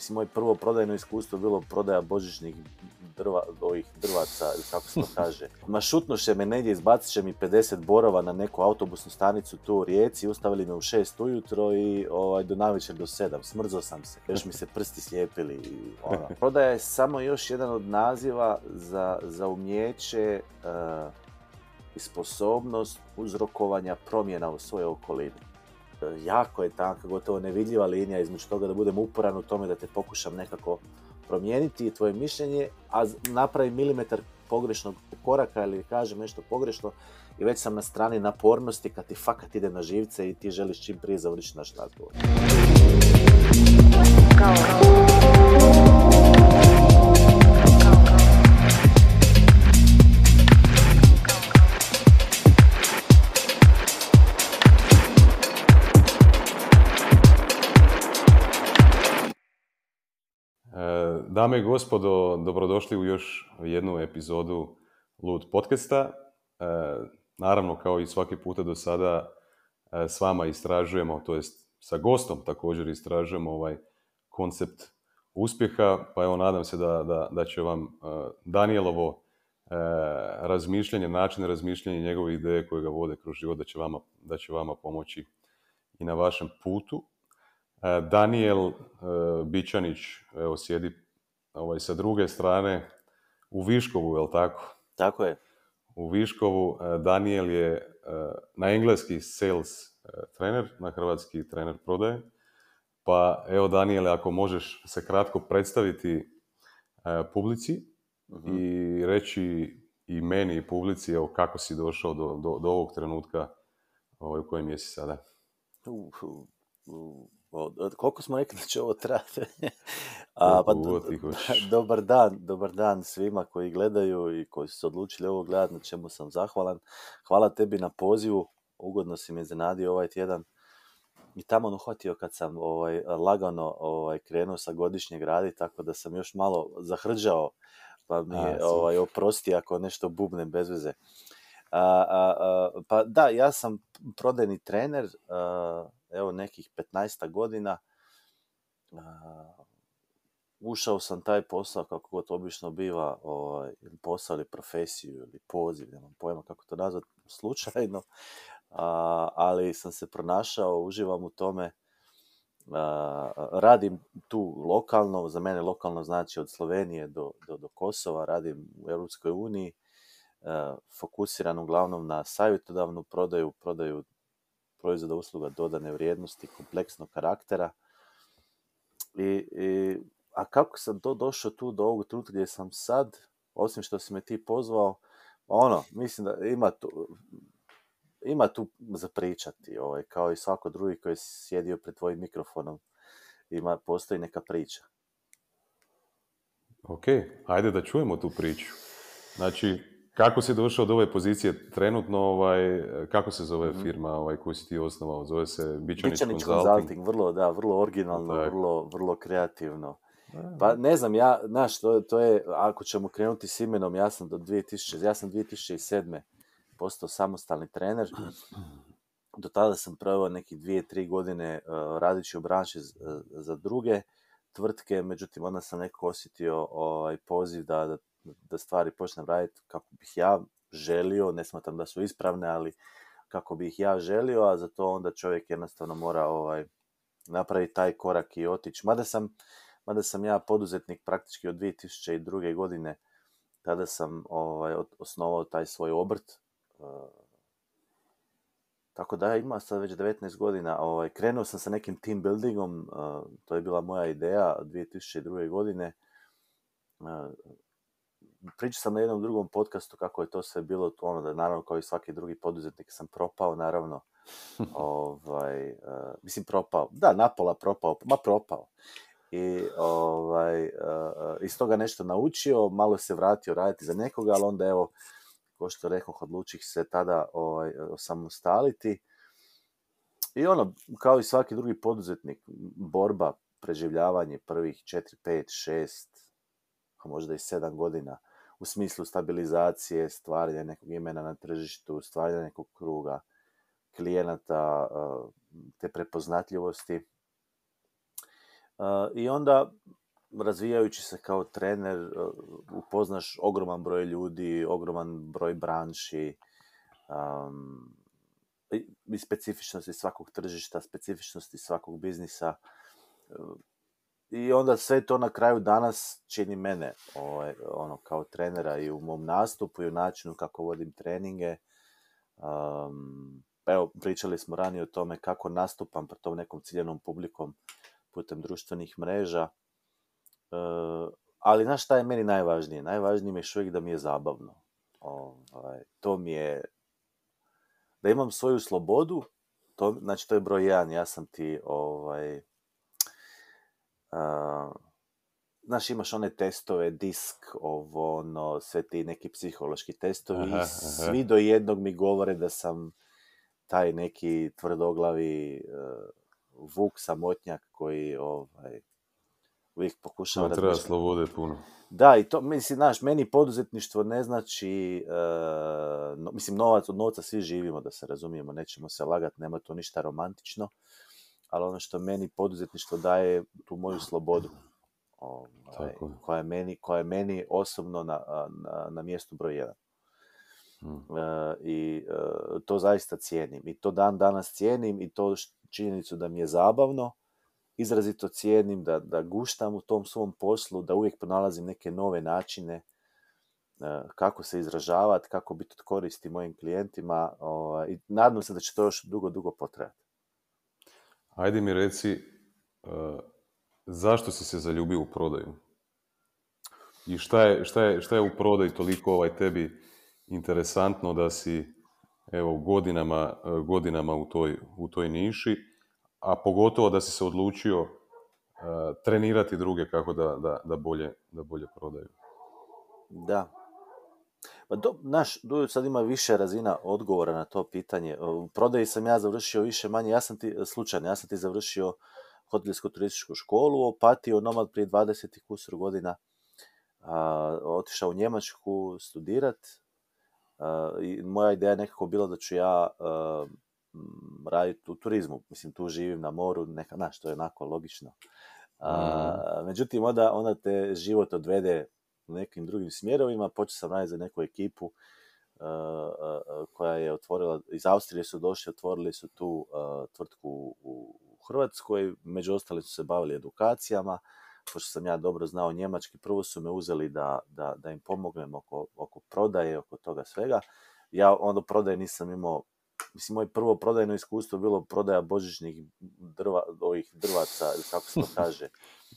mislim, moje prvo prodajno iskustvo bilo prodaja božićnih drva, ovih drvaca, ili kako se to kaže. Ma šutnuše me negdje, izbacit će mi 50 borova na neku autobusnu stanicu tu u Rijeci, ustavili me u 6 ujutro i ovaj, do navečer do 7. Smrzo sam se, još mi se prsti slijepili. I, ono. Prodaja je samo još jedan od naziva za, za umjeće uh, i sposobnost uzrokovanja promjena u svojoj okolini jako je tanka, gotovo nevidljiva linija između toga da budem uporan u tome da te pokušam nekako promijeniti tvoje mišljenje, a napravim milimetar pogrešnog koraka ili kažem nešto pogrešno i već sam na strani napornosti kad ti fakat ide na živce i ti želiš čim prije završiti naš razgovor. Dame i gospodo, dobrodošli u još jednu epizodu Lud podcasta. E, naravno, kao i svaki puta do sada, e, s vama istražujemo, to jest sa gostom također istražujemo ovaj koncept uspjeha, pa evo nadam se da, da, da će vam e, Danielovo razmišljanje, način razmišljanja, njegove ideje koje ga vode kroz život, da će vama, da će vama pomoći i na vašem putu. Daniel Bičanić, evo sjedi ovaj, sa druge strane u Viškovu, jel tako? Tako je. U Viškovu e, Daniel je e, na engleski sales e, trener, na hrvatski trener prodaje. Pa evo Daniele, ako možeš se kratko predstaviti publici mhm. i reći i meni i publici evo, kako si došao do, do, do ovog trenutka ovaj, u kojem jesi sada. Od, koliko smo rekli da će ovo trati? A, pa, dobar dan, dobar dan svima koji gledaju i koji su se odlučili ovo gledati, na čemu sam zahvalan. Hvala tebi na pozivu, ugodno si me iznenadio ovaj tjedan. I tamo uhvatio kad sam ovaj, lagano ovaj, krenuo sa godišnjeg radi, tako da sam još malo zahrđao, pa mi je ovaj, oprosti ako nešto bubne bez veze. A, a, pa da, ja sam prodajni trener, evo nekih 15 godina. ušao sam taj posao kako god obično biva, ovaj, posao ili profesiju ili poziv, nemam pojma kako to nazvati slučajno, ali sam se pronašao, uživam u tome, radim tu lokalno, za mene lokalno znači od Slovenije do, do, do Kosova, radim u Europskoj uniji, fokusiran uglavnom na savjetodavnu prodaju, prodaju proizvoda, usluga dodane vrijednosti, kompleksnog karaktera. I, i, a kako sam to došao tu do ovog trenutka gdje sam sad, osim što si me ti pozvao, ono, mislim da ima tu, ima tu za pričati, ovaj, kao i svako drugi koji je sjedio pred tvojim mikrofonom. Ima, postoji neka priča. Ok, ajde da čujemo tu priču. Znači, kako si došao do ove pozicije trenutno, ovaj, kako se zove mhm. firma ovaj, koju si ti osnovao? Zove se Bičanić, Bičanić Consulting. Vrlo, da, vrlo originalno, vrlo, vrlo kreativno. Pa ne znam, ja, znaš, to, to je, ako ćemo krenuti s imenom, ja sam do 2000, ja sam 2007. postao samostalni trener. Do tada sam proveo neki dvije, tri godine uh, radići u branši za, za druge tvrtke, međutim onda sam neko osjetio ovaj, poziv da, da da stvari počnem raditi kako bih ja želio, ne smatram da su ispravne, ali kako bih ja želio, a za to onda čovjek jednostavno mora ovaj, napraviti taj korak i otići. Mada sam, mada sam ja poduzetnik praktički od 2002. godine, tada sam ovaj, osnovao taj svoj obrt. Uh, tako da ima sad već 19 godina. Ovaj, krenuo sam sa nekim team buildingom, uh, to je bila moja ideja 2002. godine. Pričao sam na jednom drugom podcastu kako je to sve bilo, ono da naravno kao i svaki drugi poduzetnik sam propao, naravno, ovaj, uh, mislim propao, da, napola propao, ma propao. I ovaj, uh, iz toga nešto naučio, malo se vratio raditi za nekoga, ali onda evo, ko što rekoh, odlučih se tada ovaj, samostaliti. I ono, kao i svaki drugi poduzetnik, borba, preživljavanje prvih 4, 5, 6, a možda i 7 godina u smislu stabilizacije, stvaranja nekog imena na tržištu, stvaranja nekog kruga klijenata, te prepoznatljivosti. I onda razvijajući se kao trener upoznaš ogroman broj ljudi, ogroman broj branši i specifičnosti svakog tržišta, specifičnosti svakog biznisa. I onda sve to na kraju danas čini mene ovaj, ono, kao trenera i u mom nastupu i u načinu kako vodim treninge. Um, evo, pričali smo ranije o tome kako nastupam pred tom nekom ciljenom publikom putem društvenih mreža. Uh, ali znaš šta je meni najvažnije? Najvažnije mi je uvijek da mi je zabavno. Ovaj, to mi je... Da imam svoju slobodu, to, znači to je broj jedan, ja sam ti ovaj, uh, znaš, imaš one testove, disk, ovo, ono, sve ti neki psihološki testovi, Aha, aha. svi do jednog mi govore da sam taj neki tvrdoglavi uh, vuk samotnjak koji ovaj, uvijek pokušava No, treba slobode puno. Da, i to, mislim, znaš, meni poduzetništvo ne znači, e, no- mislim, novac, od novca svi živimo, da se razumijemo, nećemo se lagati, nema to ništa romantično, ali ono što meni poduzetništvo daje tu moju slobodu, ovaj, Tako koja, je meni, koja je meni osobno na, na, na mjestu broj jedan. Mm. E, I e, to zaista cijenim. I to dan danas cijenim i to činjenicu da mi je zabavno, izrazito cijenim da, da guštam u tom svom poslu, da uvijek pronalazim neke nove načine e, kako se izražavati, kako biti od koristi mojim klijentima ovaj, i nadam se da će to još dugo, dugo potrajati. Ajde mi reci, uh, zašto si se zaljubio u prodaju? I šta je, šta je, šta je u prodaju toliko ovaj tebi interesantno da si evo godinama, uh, godinama u toj, u toj niši, a pogotovo da si se odlučio uh, trenirati druge kako da, da, da, bolje, da bolje prodaju. Da. Pa do, naš, sad ima više razina odgovora na to pitanje. U prodaji sam ja završio više manje, ja sam ti, slučajno, ja sam ti završio hotelsko turističku školu, opatio nomad prije 20 i kusur godina, a, otišao u Njemačku studirat a, i moja ideja je nekako bila da ću ja a, raditi u turizmu. Mislim, tu živim na moru, neka, znaš, to je onako logično. A, međutim, onda, onda te život odvede nekim drugim smjerovima, počeo sam raditi za neku ekipu uh, uh, koja je otvorila, iz Austrije su došli, otvorili su tu uh, tvrtku u, Hrvatskoj, među ostali su se bavili edukacijama, pošto sam ja dobro znao njemački, prvo su me uzeli da, da, da im pomognem oko, oko prodaje, oko toga svega. Ja onda prodaje nisam imao, mislim, moje prvo prodajno iskustvo bilo prodaja božićnih drva, ovih drvaca, ili kako se to kaže,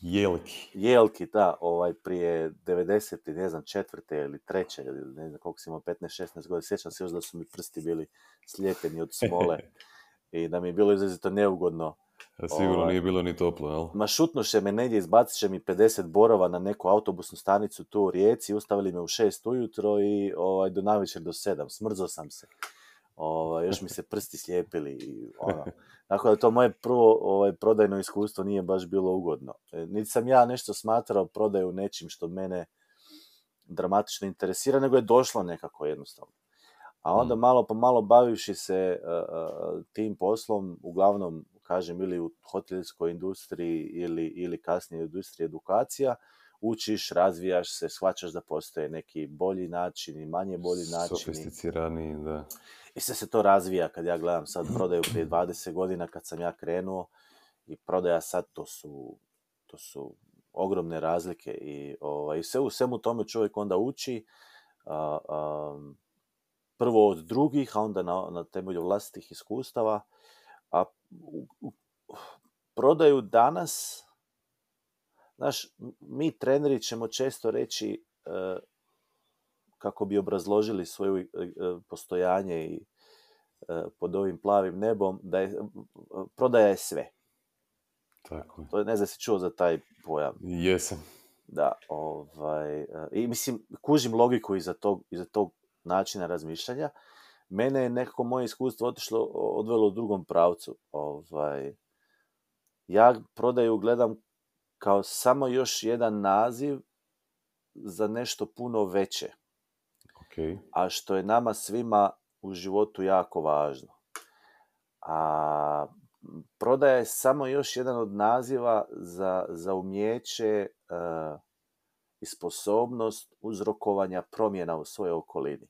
Jelki. jelki, da, ovaj, prije 90. ne znam, četvrte ili treće, ili ne znam koliko sam imao, 15-16 godina, sjećam se još da su mi prsti bili slijepeni od smole i da mi je bilo izrazito neugodno. A sigurno Ovaj. nije bilo ni toplo, jel? Ma šutnuše me negdje, izbacit će mi 50 borova na neku autobusnu stanicu tu u Rijeci, ustavili me u 6 ujutro i ovaj, do navečer do 7, smrzo sam se. Ovaj, još mi se prsti slijepili i ono. Tako da to moje prvo ovaj, prodajno iskustvo nije baš bilo ugodno. E, Niti sam ja nešto smatrao prodaju nečim što mene dramatično interesira, nego je došlo nekako jednostavno. A onda Mm. malo po malo bavivši se uh, tim poslom, uglavnom, kažem, ili u hotelskoj industriji ili, ili kasnije u industriji edukacija, učiš, razvijaš se, shvaćaš da postoje neki bolji način i manje bolji načini. Sofisticiraniji, da. I sve se to razvija kad ja gledam sad prodaju prije 20 godina kad sam ja krenuo i prodaja sad to su, to su ogromne razlike i ovaj, sve u svemu tome čovjek onda uči a, a, prvo od drugih, a onda na, na temelju vlastitih iskustava. A u, u, prodaju danas, znaš, mi treneri ćemo često reći e, kako bi obrazložili svoje e, postojanje i e, pod ovim plavim nebom, da je, prodaja je sve. Tako je. To je, ne znam si čuo za taj pojam. Jesam. Da, ovaj, e, i mislim, kužim logiku iza tog, iza tog načina razmišljanja. Mene je nekako moje iskustvo otišlo, odvelo u drugom pravcu. Ovaj, ja prodaju gledam kao samo još jedan naziv za nešto puno veće, Ok. a što je nama svima u životu jako važno. A prodaja je samo još jedan od naziva za, za umjeće e, i sposobnost uzrokovanja promjena u svojoj okolini.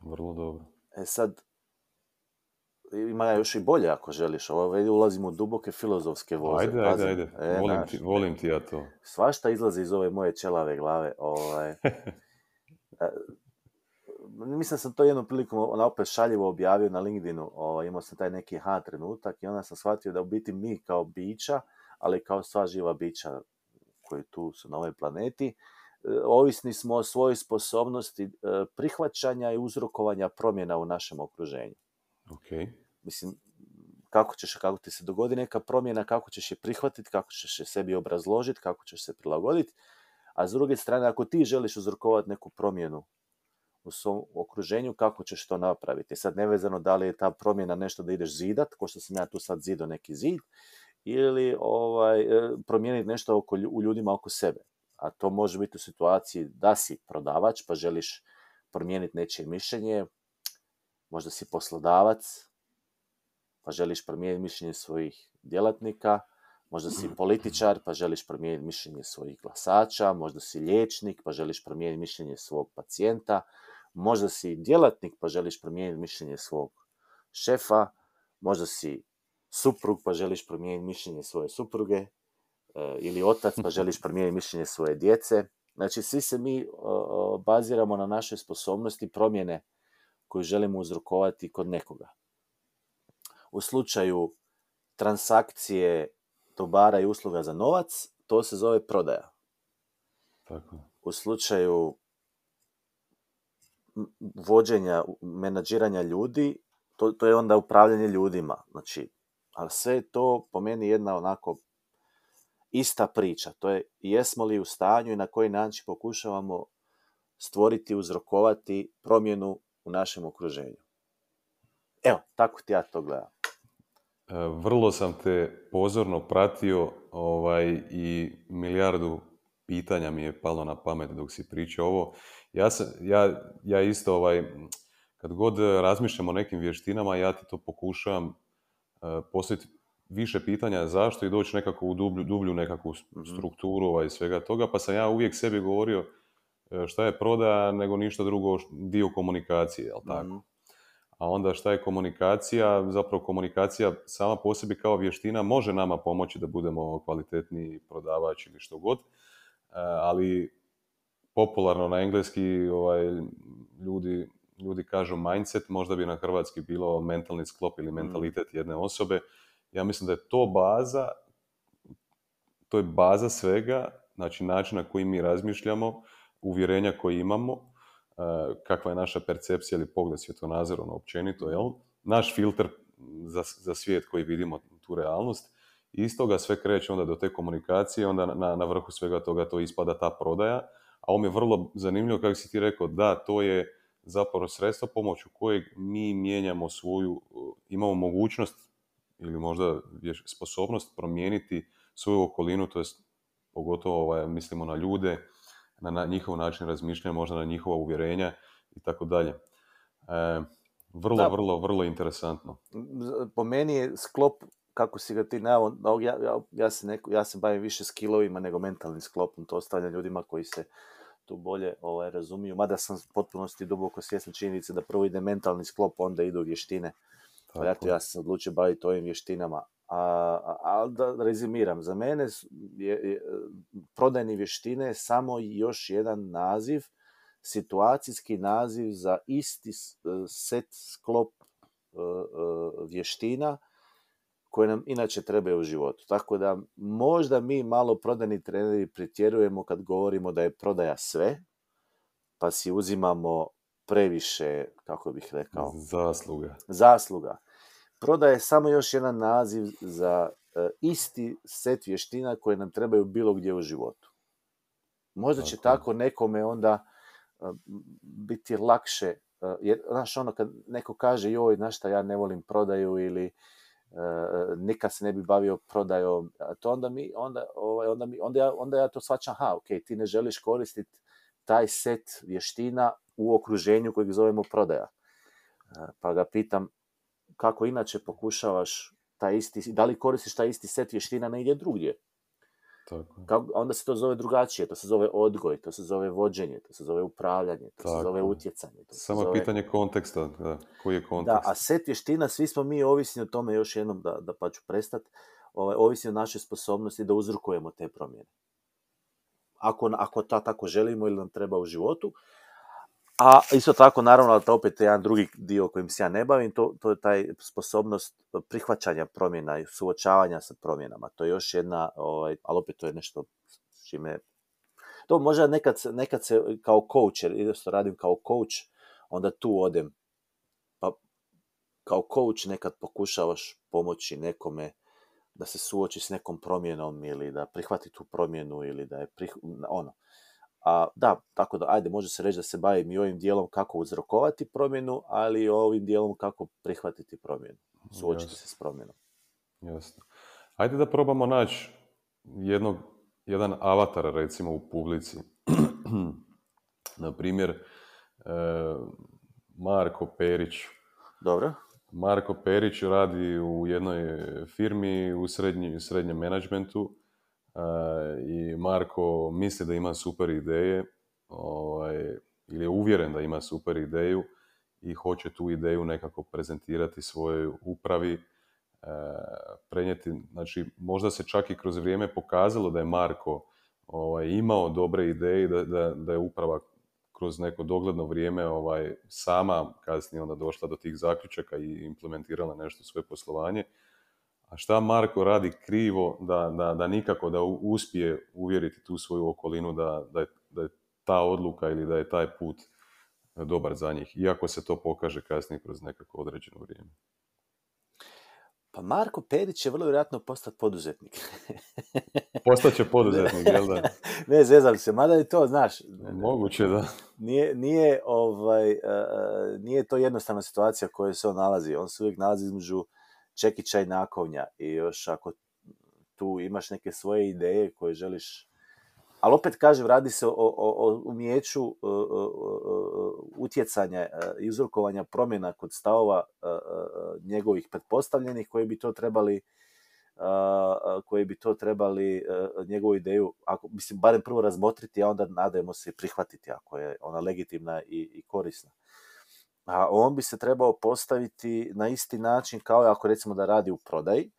Vrlo dobro. E sad, ima još i bolje ako želiš. Ovo ulazimo u duboke filozofske voze. Ajde, ajde, ajde. E, volim, ti, volim ti ja to. Svašta izlazi iz ove moje čelave glave. Ovaj. Mislim sam to jednom prilikom ona opet šaljivo objavio na LinkedInu. Ovaj, imao sam taj neki ha trenutak i onda sam shvatio da u biti mi kao bića, ali kao sva živa bića koji tu su na ovoj planeti, e, ovisni smo o svojoj sposobnosti e, prihvaćanja i uzrokovanja promjena u našem okruženju. Ok. Mislim, kako ćeš, kako ti se dogodi neka promjena, kako ćeš je prihvatiti, kako ćeš je sebi obrazložiti, kako ćeš se prilagoditi. A s druge strane, ako ti želiš uzrokovati neku promjenu u svom okruženju, kako ćeš to napraviti? Sad nevezano da li je ta promjena nešto da ideš zidat, ko što sam ja tu sad zido neki zid, ili ovaj, e, promijeniti nešto oko, u ljudima oko sebe. A to može biti u situaciji da si prodavač pa želiš promijeniti nečije mišljenje, možda si poslodavac pa želiš promijeniti mišljenje svojih djelatnika, možda si političar pa želiš promijeniti mišljenje svojih glasača, možda si liječnik pa želiš promijeniti mišljenje svog pacijenta, možda si djelatnik pa želiš promijeniti mišljenje svog šefa, možda si suprug pa želiš promijeniti mišljenje svoje supruge e, ili otac pa želiš promijeniti mišljenje svoje djece. Znači, svi se mi baziramo na našoj sposobnosti promjene koju želimo uzrokovati kod nekoga. U slučaju transakcije dobara i usluga za novac, to se zove prodaja. Tako. U slučaju vođenja, menadžiranja ljudi, to, to je onda upravljanje ljudima. Znači, ali sve je to po meni jedna onako ista priča. To je jesmo li u stanju i na koji način pokušavamo stvoriti, uzrokovati promjenu u našem okruženju. Evo, tako ti ja to gledam. E, Vrlo sam te pozorno pratio ovaj, i milijardu pitanja mi je palo na pamet dok si pričao ovo. Ja, sam, ja, ja isto, ovaj, kad god razmišljam o nekim vještinama, ja ti to pokušavam uh, postaviti više pitanja zašto i doći nekako u dublju, dublju nekakvu Mhm. strukturu ovaj, svega toga, pa sam ja uvijek sebi govorio e, šta je prodaja nego ništa drugo dio komunikacije, jel tako? Mhm. A onda šta je komunikacija? Zapravo komunikacija sama po sebi kao vještina može nama pomoći da budemo kvalitetniji prodavač ili što god, E, ali popularno na engleski ovaj, ljudi, ljudi kažu mindset, možda bi na hrvatski bilo mentalni sklop ili mentalitet jedne osobe. Ja mislim da je to baza, to je baza svega, znači način na koji mi razmišljamo, uvjerenja koje imamo, e, kakva je naša percepcija ili pogled svjetonazorno općenito, jel? Naš filter za, za svijet koji vidimo tu realnost. I iz toga sve kreće onda do te komunikacije, onda na, na vrhu svega toga to ispada ta prodaja. A ovo mi je vrlo zanimljivo, kako si ti rekao, da, to je zapravo sredstvo pomoću kojeg mi mijenjamo svoju, imamo mogućnost ili možda sposobnost promijeniti svoju okolinu, to jest pogotovo ovaj, mislimo na ljude, na, na njihov način razmišljanja, možda na njihova uvjerenja i tako dalje. E, Vrlo, Da. vrlo, vrlo interesantno. Po meni je sklop, kako si ga ti naveo, no, ja, ja, ja, se neko, ja se bavim više skillovima nego mentalnim sklopom, to ostavljam ljudima koji se tu bolje ovaj, razumiju, mada sam u potpunosti duboko svjestan činjenice da prvo ide mentalni sklop, onda idu vještine. Pa ja, Tako. ja sam se odlučio baviti ovim vještinama. A, a, a da rezimiram, za mene je, je prodajne vještine je samo još jedan naziv, situacijski naziv za isti s- set sklop e, e, vještina koje nam inače trebaju u životu. Tako da možda mi malo prodajni treneri pretjerujemo kad govorimo da je prodaja sve, pa si uzimamo previše, kako bih rekao, Zasluga. zasluga. Prodaja je samo još jedan naziv za e, isti set vještina koje nam trebaju bilo gdje u životu. Možda će Tako nekome onda e, biti lakše, e, jer, znaš, ono, kad neko kaže, joj, znaš šta, ja ne volim prodaju ili nikad se ne bi bavio prodajom, to onda mi, onda, ovaj, onda, mi, onda, ja, onda ja to shvaćam, ha, ok, ti ne želiš koristiti taj set vještina u okruženju kojeg zovemo prodaja. E, Pa ga pitam, kako inače pokušavaš taj isti, da li koristiš taj isti set vještina negdje drugdje. Tako. je. Kako, onda se to zove drugačije, to se zove odgoj, to se zove vođenje, to se zove upravljanje, to se Tako zove je. utjecanje. To se Samo je zove... pitanje konteksta, da, koji je Da, kontekst. a set vještina, svi smo mi ovisni o tome, još jednom da, da pa ću prestat, ovaj, ovisni o našoj sposobnosti da uzrokujemo te promjene. Ako, ako to tako želimo ili nam treba u životu. A isto tako, naravno, to opet je jedan drugi dio kojim se ja ne bavim, to, to je taj sposobnost prihvaćanja promjena i suočavanja sa promjenama. To je još jedna, ovaj, ali opet to je nešto s čime... To možda nekad, nekad se kao coach, jer isto radim kao coach, onda tu odem pa kao coach nekad pokušavaš pomoći nekome da se suoči s nekom promjenom ili da prihvati tu promjenu ili da je prih... ono. A, da, tako da, ajde, može se reći da se bavim i ovim dijelom kako uzrokovati promjenu, ali i ovim dijelom kako prihvatiti promjenu, suočiti Jasno. se s promjenom. Jasno. Ajde da probamo naći jednog, jedan avatar recimo u publici. Na primjer, e, Marko Perić. Dobro? Marko Perić radi u jednoj firmi u srednji, srednjem menadžmentu i Marko misli da ima super ideje ovaj, ili je uvjeren da ima super ideju i hoće tu ideju nekako prezentirati svojoj upravi, e, prenijeti, znači možda se čak i kroz vrijeme pokazalo da je Marko ovaj, imao dobre ideje da, da, da je uprava kroz neko dogledno vrijeme ovaj, sama kasnije onda došla do tih zaključaka i implementirala nešto svoje poslovanje. A šta Marko radi krivo da, da, da nikako da uspije uvjeriti tu svoju okolinu da, da, je, da je ta odluka ili da je taj put dobar za njih, iako se to pokaže kasnije kroz nekako određeno vrijeme. Pa Marko Perić će vrlo vjerojatno postati poduzetnik. Postaće poduzetnik, jel da? ne, zezam se, mada je to, znaš, Moguće da. nije, nije, ovaj, e, nije to jednostavna situacija u kojoj se on nalazi. On se uvijek nalazi između čekića i nakovnja i još ako tu imaš neke svoje ideje koje želiš ali opet kažem, radi se o, o, o umijeću e, e, e, utjecanja i uzrokovanja promjena kod stavova njegovih pretpostavljenih koji bi to trebali koji bi to trebali njegovu ideju, ako, mislim, barem prvo razmotriti, a onda nadajmo se prihvatiti ako je ona legitimna i, i korisna. A on bi se trebao postaviti na isti način kao ako recimo da radi u prodaji,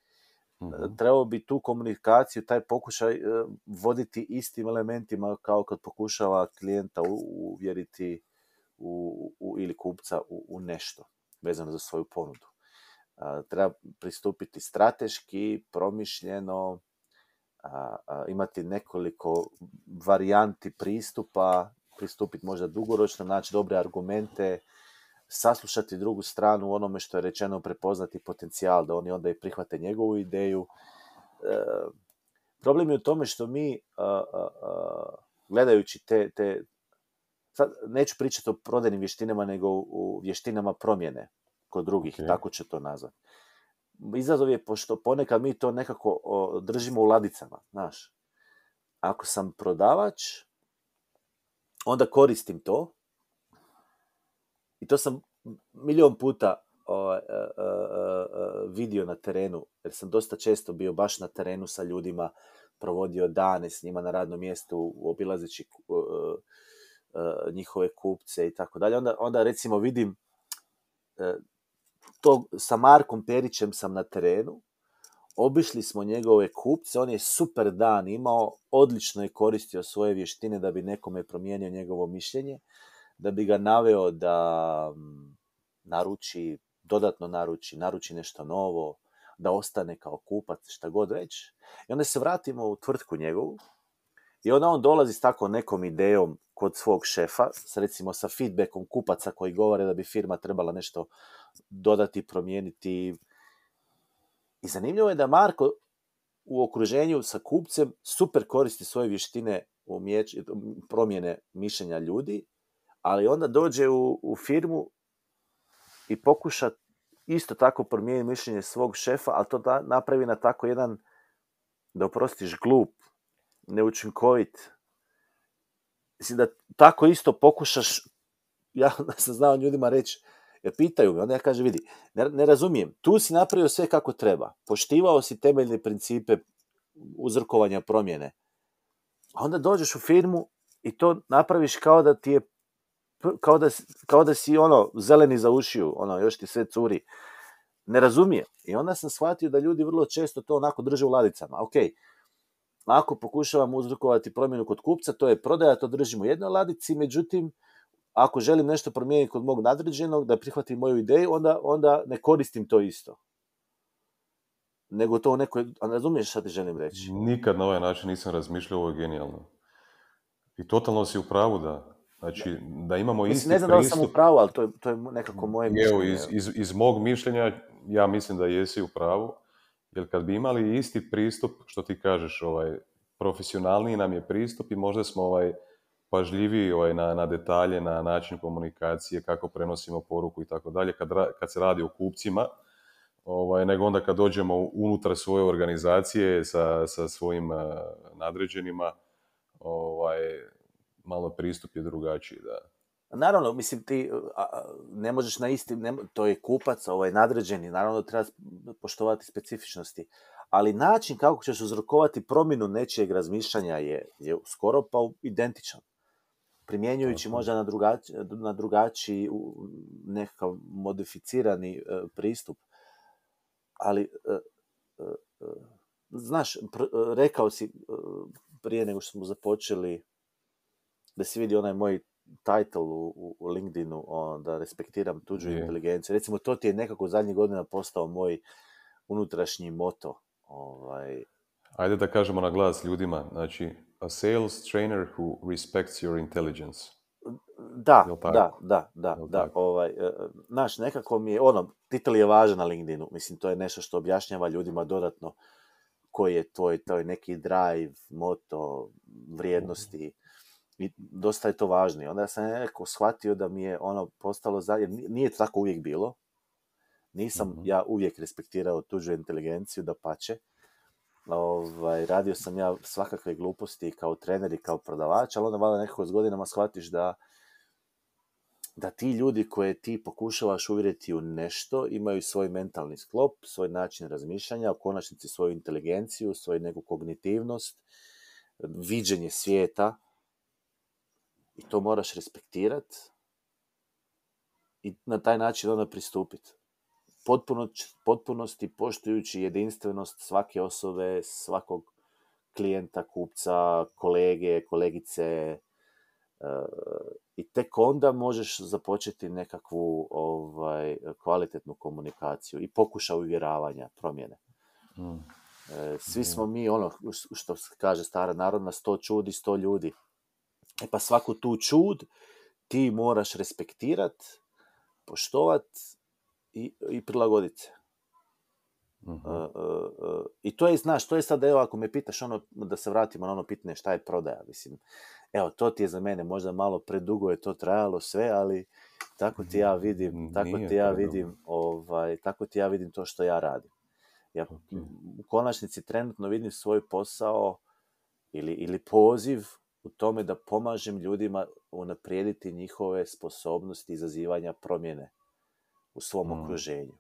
Mhm. trebao bi tu komunikaciju, taj pokušaj e, voditi istim elementima kao kad pokušava klijenta uvjeriti u, u, ili kupca u, u nešto vezano za svoju ponudu. A, treba pristupiti strateški, promišljeno, a, a, imati nekoliko varijanti pristupa, pristupiti možda dugoročno, naći dobre argumente, saslušati drugu stranu u onome što je rečeno, prepoznati potencijal, da oni onda i prihvate njegovu ideju. E, problem je u tome što mi, a, a, a, gledajući te, te sad neću pričati o prodajnim vještinama, nego u, vještinama promjene kod drugih, Ok. tako će to nazvati. Izazov je pošto ponekad mi to nekako o, držimo u ladicama, znaš. Ako sam prodavač, onda koristim to i to sam milion puta e, e, e, vidio na terenu, jer sam dosta često bio baš na terenu sa ljudima, provodio dane s njima na radnom mjestu, obilazeći e, e, njihove kupce i tako dalje. Onda, onda recimo vidim e, to sa Markom Perićem sam na terenu, obišli smo njegove kupce, on je super dan imao, odlično je koristio svoje vještine da bi nekome promijenio njegovo mišljenje, da bi ga naveo da mm, naruči, dodatno naruči, naruči nešto novo, da ostane kao kupac, šta god već. I onda se vratimo u tvrtku njegovu i onda on dolazi s tako nekom idejom kod svog šefa, s, recimo sa feedbackom kupaca koji govore da bi firma trebala nešto dodati, promijeniti. I zanimljivo je da Marko u okruženju sa kupcem super koristi svoje vještine umječ, promjene mišljenja ljudi, ali onda dođe u, u firmu i pokuša isto tako promijeniti mišljenje svog šefa, ali to da, napravi na tako jedan, da oprostiš, glup, neučinkovit. Mislim da tako isto pokušaš, ja sam znao ljudima reći, Jer pitaju me, onda ja kažem, vidi, ne, ne razumijem, tu si napravio sve kako treba, poštivao si temeljne principe uzrokovanja promjene, a onda dođeš u firmu i to napraviš kao da ti je kao da, kao da si ono zeleni za ušiju, ono još ti sve curi. Ne razumijem. I onda sam shvatio da ljudi vrlo često to onako drže u ladicama. Ok, ako pokušavam uzrokovati promjenu kod kupca, to je prodaja, to držim u jednoj ladici, međutim, ako želim nešto promijeniti kod mog nadređenog, da prihvatim moju ideju, onda, onda ne koristim to isto. Nego to neko... A razumiješ šta ti želim reći? Nikad na ovaj način nisam razmišljao, ovo je genijalno. I totalno si u pravu da, znači, da imamo isti ne znam da li sam u pravu, ali to je, to je nekako moje Evo, mišljenje. iz, iz, iz mog mišljenja, ja mislim da jesi u pravu, jer kad bi imali isti pristup, što ti kažeš, ovaj, profesionalniji nam je pristup i možda smo ovaj, pažljiviji ovaj, na, na detalje, na način komunikacije, kako prenosimo poruku i tako dalje, kad se radi o kupcima, ovaj, nego onda kad dođemo unutar svoje organizacije sa, sa svojim eh, nadređenima, ovaj, malo pristup je drugačiji, da. Naravno, mislim, ti ne možeš na isti, ne, to je kupac, ovaj nadređeni, naravno treba poštovati specifičnosti, ali način kako ćeš uzrokovati promjenu nečijeg razmišljanja je, je skoro pa identičan. Primjenjujući možda na, drugači, na drugačiji, nekakav modificirani e, pristup. Ali, e, e, znaš, pr- rekao si prije nego što smo započeli da si vidi onaj moj title u, u- u LinkedInu, on, da respektiram tuđu Je. inteligenciju. Recimo, to ti je nekako zadnjih godina postao moj unutrašnji moto. Ovaj, Ajde da kažemo na glas ljudima, znači, a sales trainer who respects your intelligence. da, da, da, da, da. Ovaj, e, znaš, nekako mi je, ono, titel je važan na LinkedInu. Mislim, to je nešto što objašnjava ljudima dodatno koji je tvoj, tvoj neki drive, moto, vrijednosti. I dosta je to važno. I onda sam nekako shvatio da mi je ono postalo, za... jer ni- nije tako uvijek bilo. Nisam Mhm. ja uvijek respektirao tuđu inteligenciju, da pače. Ovaj, radio sam ja svakakve gluposti kao trener i kao prodavač, ali onda valjda nekako s godinama shvatiš da da ti ljudi koje ti pokušavaš uvjeriti u nešto imaju svoj mentalni sklop, svoj način razmišljanja, u konačnici svoju inteligenciju, svoju neku kognitivnost, viđenje svijeta i to moraš respektirati i na taj način onda pristupiti. Potpuno, potpunosti poštujući jedinstvenost svake osobe, svakog klijenta, kupca, kolege, kolegice, e, i tek onda možeš započeti nekakvu ovaj, kvalitetnu komunikaciju i pokušaj uvjeravanja promjene. Mm. Svi smo mi, ono što kaže stara narodna, sto čudi, sto ljudi. E pa svaku tu čud ti moraš respektirat, poštovat i, i prilagoditi se. Mhm. E, e, e, I to je, znaš, to je sad, evo, ako me pitaš, ono, da se vratimo na ono pitanje šta je prodaja, mislim, evo, to ti je za mene možda malo predugo je to trajalo sve, ali tako ti ja vidim, tako Nije ti ja vidim, ovaj, tako ti ja vidim to što ja radim. Ja Ok. u konačnici trenutno vidim svoj posao ili, ili poziv u tome da pomažem ljudima unaprijediti njihove sposobnosti izazivanja promjene u svom Mm. okruženju.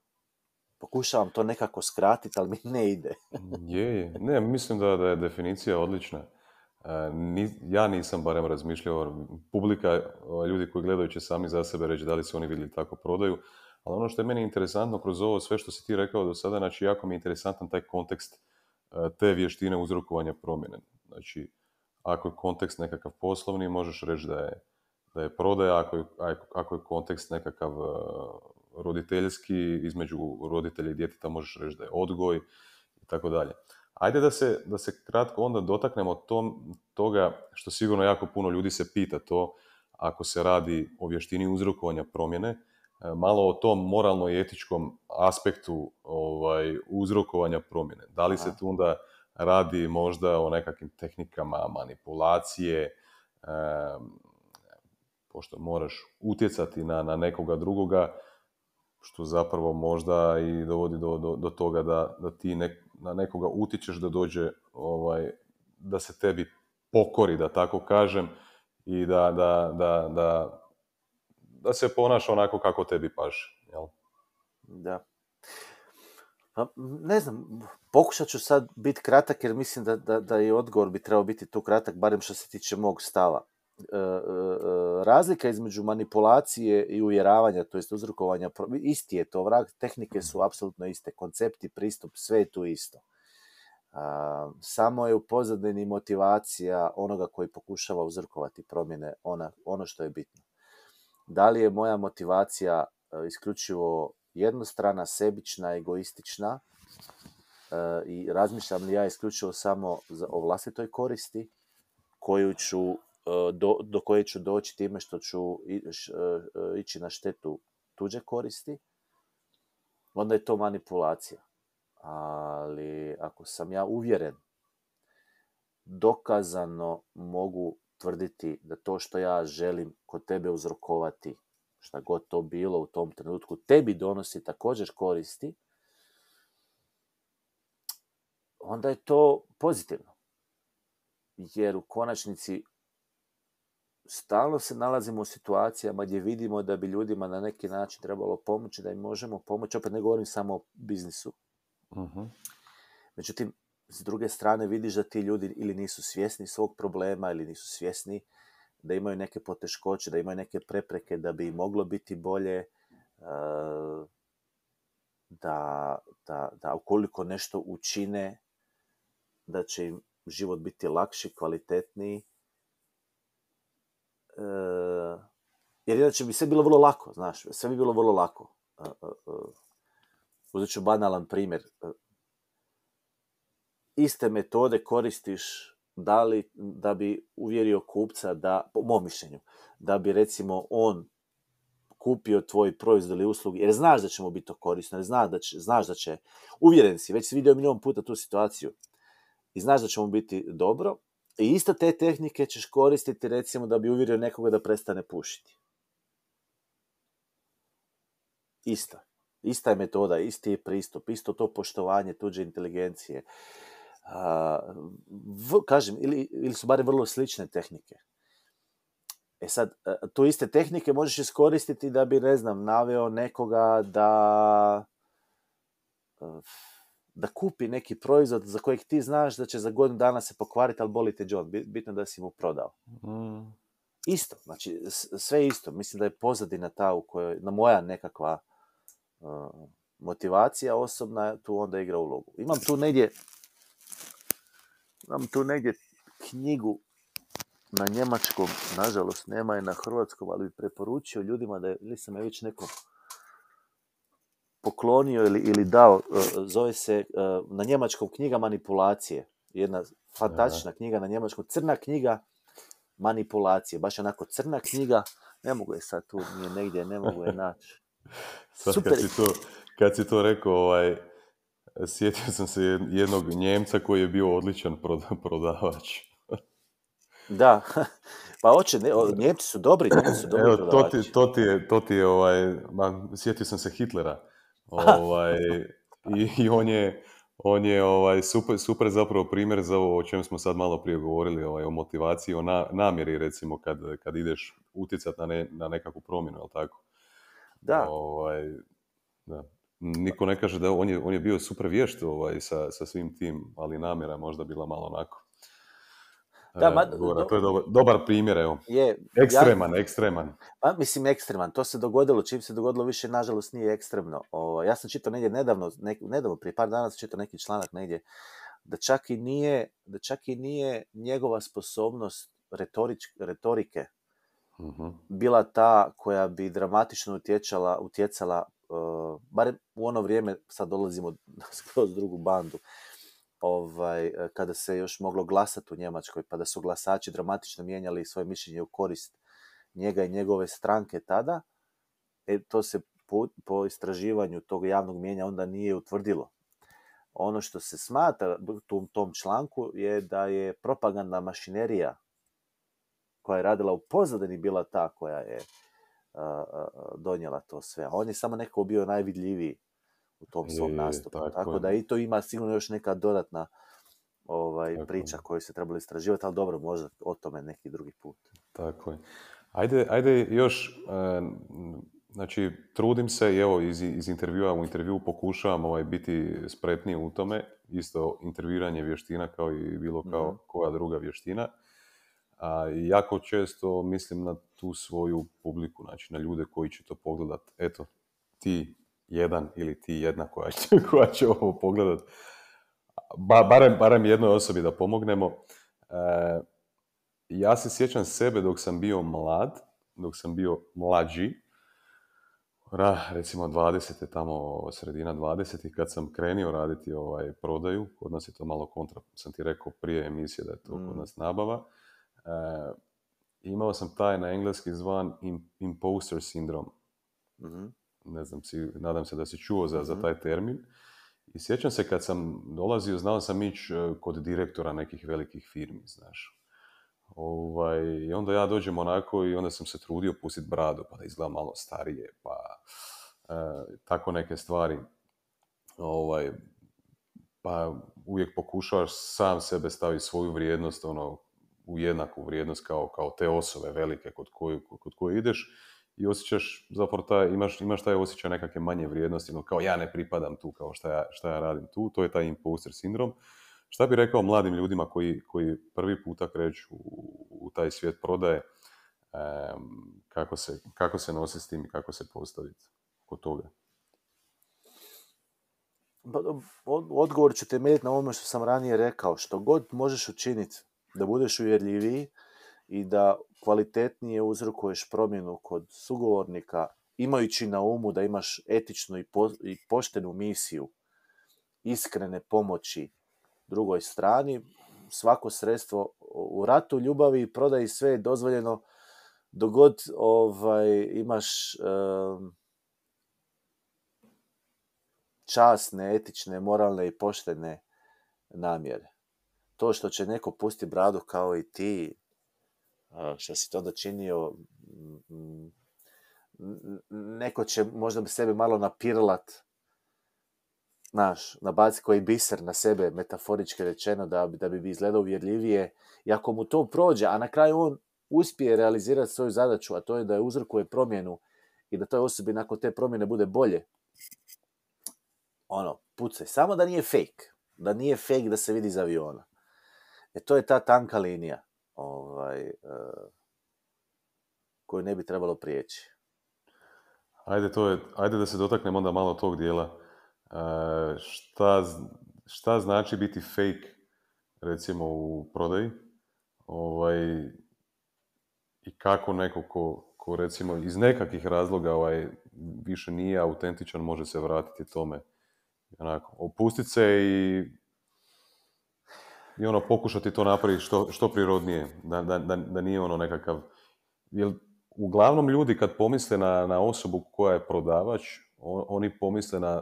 Pokušavam to nekako skratiti, ali mi ne ide. Je, je. Ne, mislim da, da je definicija odlična. E, ni- ja nisam barem razmišljao, publika, ljudi koji gledaju će sami za sebe reći da li su oni vidjeli tako prodaju, ali ono što je meni interesantno kroz ovo sve što si ti rekao do sada, znači jako mi je interesantan taj kontekst e, te vještine uzrokovanja promjene. Znači, ako je kontekst nekakav poslovni, možeš reći da je, da je prodaja, ako je, ako- je kontekst nekakav e, roditeljski, između roditelja i djeteta možeš reći da je odgoj i tako dalje. Ajde da se, da se kratko onda dotaknemo tom, toga što sigurno jako puno ljudi se pita to ako se radi o vještini uzrokovanja promjene, e, malo o tom moralno i etičkom aspektu ovaj, uzrokovanja promjene. Da li se tu onda radi možda o nekakvim tehnikama manipulacije, pošto moraš utjecati na, na nekoga drugoga, što zapravo možda i dovodi do, do, do toga da, da ti nek- na nekoga utječeš da dođe, ovaj, da se tebi pokori, da tako kažem, i da, da, da, da, da se ponaša onako kako tebi paše. Jel? Da. Pa, ne znam, pokušat ću sad biti kratak jer mislim da, da, da i odgovor bi trebao biti tu kratak, barem što se tiče mog stava. E, e, e, razlika između manipulacije i uvjeravanja, to jest uzrokovanja, isti je to vrag, tehnike su apsolutno iste, koncepti, pristup, sve je tu isto. samo je u pozadini motivacija onoga koji pokušava uzrokovati promjene, ona, ono što je bitno. Da li je moja motivacija isključivo jednostrana, sebična, egoistična i razmišljam li ja isključivo samo o vlastitoj koristi koju ću E, do, do koje ću doći time što ću e, e, ići na štetu tuđe koristi, onda je to manipulacija. Ali ako sam ja uvjeren, dokazano mogu tvrditi da to što ja želim kod tebe uzrokovati, šta god to bilo u tom trenutku, tebi donosi također koristi, onda je to pozitivno. Jer u konačnici stalno se nalazimo u situacijama gdje vidimo da bi ljudima na neki način trebalo pomoći, da im možemo pomoći, opet ne govorim samo o biznisu. uh Međutim, s druge strane vidiš da ti ljudi ili nisu svjesni svog problema ili nisu svjesni da imaju neke poteškoće, da imaju neke prepreke da bi moglo biti bolje, eh, da, da, da ukoliko nešto učine, da će im život biti lakši, kvalitetniji E, jer inače bi sve bilo vrlo lako, znaš, sve bi bilo vrlo lako. E, e, uzet ću banalan primjer. Iste metode koristiš da, li, da bi uvjerio kupca da, po mom mišljenju, da bi recimo on kupio tvoj proizvod ili uslugu, jer znaš da će mu biti to korisno, jer znaš da će, znaš da će, uvjeren si, već si vidio milijon puta tu situaciju i znaš da će mu biti dobro, i isto te tehnike ćeš koristiti recimo da bi uvjerio nekoga da prestane pušiti. Ista. Ista je metoda, isti je pristup, isto to poštovanje tuđe inteligencije. V, kažem, ili, ili su bare vrlo slične tehnike. E sad, tu iste tehnike možeš iskoristiti da bi, ne znam, naveo nekoga da da kupi neki proizvod za kojeg ti znaš da će za godinu dana se pokvariti, ali boli te John, bitno da si mu prodao. Mm. Isto, znači sve isto. Mislim da je pozadina ta u kojoj, na moja nekakva uh, motivacija osobna tu onda igra ulogu. Imam tu negdje imam tu negdje knjigu na njemačkom, nažalost nema je na hrvatskom, ali bi preporučio ljudima da je, ili sam je već nekom poklonio ili, ili dao, e, zove se e, na njemačkom knjiga manipulacije. Jedna fantastična knjiga na njemačkom, crna knjiga manipulacije, baš onako crna knjiga, ne mogu je sad tu, nije negdje, ne mogu je naći. Super. Kad si, to, kad si to rekao, ovaj, sjetio sam se jednog Njemca koji je bio odličan prodavač. da, pa ne, Njemci su dobri, Njemci su dobri Evo, to ti, to ti je, to ti je ovaj, ma, sjetio sam se Hitlera Ovaj, i, I on je, on je ovaj, super, super zapravo primjer za ovo o čem smo sad malo prije govorili, ovaj, o motivaciji, o na, namjeri recimo kad, kad ideš utjecati na, ne, na nekakvu promjenu, jel tako? Da. Ovaj, da. Niko ne kaže da on je, on je bio super vješt ovaj, sa, sa svim tim, ali namjera možda bila malo onako da, ma, do, to je dobar, dobar primjer, evo. Je, ekstreman, ja, ekstreman. Pa, mislim, ekstreman. To se dogodilo, čim se dogodilo više, nažalost, nije ekstremno. O, ja sam čitao negdje nedavno, nek, nedavno, prije par dana sam čitao neki članak negdje, da čak i nije, da čak i nije njegova sposobnost retorič, retorike uh-huh. bila ta koja bi dramatično utjecala, utjecala barem u ono vrijeme, sad dolazimo skroz drugu bandu, ovaj, e, kada se još moglo glasati u Njemačkoj, pa da su glasači dramatično mijenjali svoje mišljenje u korist njega i njegove stranke tada, e, to se po, po istraživanju tog javnog mijenja onda nije utvrdilo. Ono što se smatra u tom članku je da je propagandna mašinerija koja je radila u pozadini bila ta koja je donijela to sve. On je samo neko bio najvidljiviji u tom svom nastupu. Tako, da i to ima sigurno još neka dodatna ovaj, priča koju se trebalo istraživati, ali dobro, možda o tome neki drugi put. Tako je. Ajde, ajde još, Znači, trudim se i evo iz, iz intervjua u intervju pokušavam ovaj, biti spretniji u tome. Isto intervjuiranje vještina kao i bilo kao Mhm. koja druga vještina. A, i jako često mislim na tu svoju publiku, znači na ljude koji će to pogledat. Eto, ti jedan ili ti jedna koja će, koja će ovo pogledat. Ba, barem, barem jednoj osobi da pomognemo. E, ja se sjećam sebe dok sam bio mlad, dok sam bio mlađi, ra, recimo 20. tamo sredina 20. kad sam krenio raditi ovaj prodaju, kod nas je to malo kontra, sam ti rekao prije emisije da je to kod Mm. nas nabava, e, imao sam taj na engleski zvan im- imposter sindrom. Mhm. Ne znam, si, nadam se da si čuo za, za Mhm. taj termin. I sjećam se kad sam dolazio, znao sam ići e, kod direktora nekih velikih firmi, znaš. Ovaj, I onda ja dođem onako i onda sam se trudio pustiti bradu pa da izgleda malo starije, pa e, tako neke stvari. Ovaj, pa uvijek pokušavaš sam sebe staviti svoju vrijednost ono, u jednaku vrijednost kao, kao te osobe velike kod koje, kod koje ideš i osjećaš, zapravo taj, imaš, imaš taj osjećaj nekakve manje vrijednosti, no kao ja ne pripadam tu, kao šta ja, šta ja radim tu, to je taj imposter sindrom. Šta bi rekao mladim ljudima koji, koji prvi puta kreću u, u taj svijet prodaje, em, kako, se, kako se nosi s tim i kako se postaviti kod toga? Pa, od- Odgovor ću temeljiti na ovome što sam ranije rekao. Što god možeš učiniti da budeš uvjerljiviji i da kvalitetnije uzrokuješ promjenu kod sugovornika, imajući na umu da imaš etičnu i, po- i poštenu misiju iskrene pomoći drugoj strani, svako sredstvo u ratu, ljubavi i prodaji sve je dozvoljeno dok god ovaj, imaš em, časne, etične, moralne i poštene namjere. To što će neko pusti bradu kao i ti, što si to onda činio, mm, mm, neko će možda bi sebe malo napirlat, znaš, nabaci koji biser na sebe, metaforički rečeno, da, da bi izgledao uvjerljivije. I ako mu to prođe, a na kraju on uspije realizirati svoju zadaću, a to je da je uzrokuje promjenu i da toj osobi nakon te promjene bude bolje, ono, pucaj. Samo da nije fake. Da nije fake da se vidi iz aviona. E to je ta tanka linija ovaj, e, koju ne bi trebalo prijeći. Ajde, to je, ajde da se dotaknemo onda malo tog dijela. E, šta, šta znači biti fake, recimo u prodaji? Ovaj, I kako neko ko, ko recimo iz nekakvih razloga ovaj, više nije autentičan može se vratiti tome. Onako, opustit se i i ono pokušati to napraviti što, što prirodnije, da, da, da, da nije ono nekakav... Jer uglavnom ljudi kad pomisle na, na osobu koja je prodavač, on- oni pomisle na...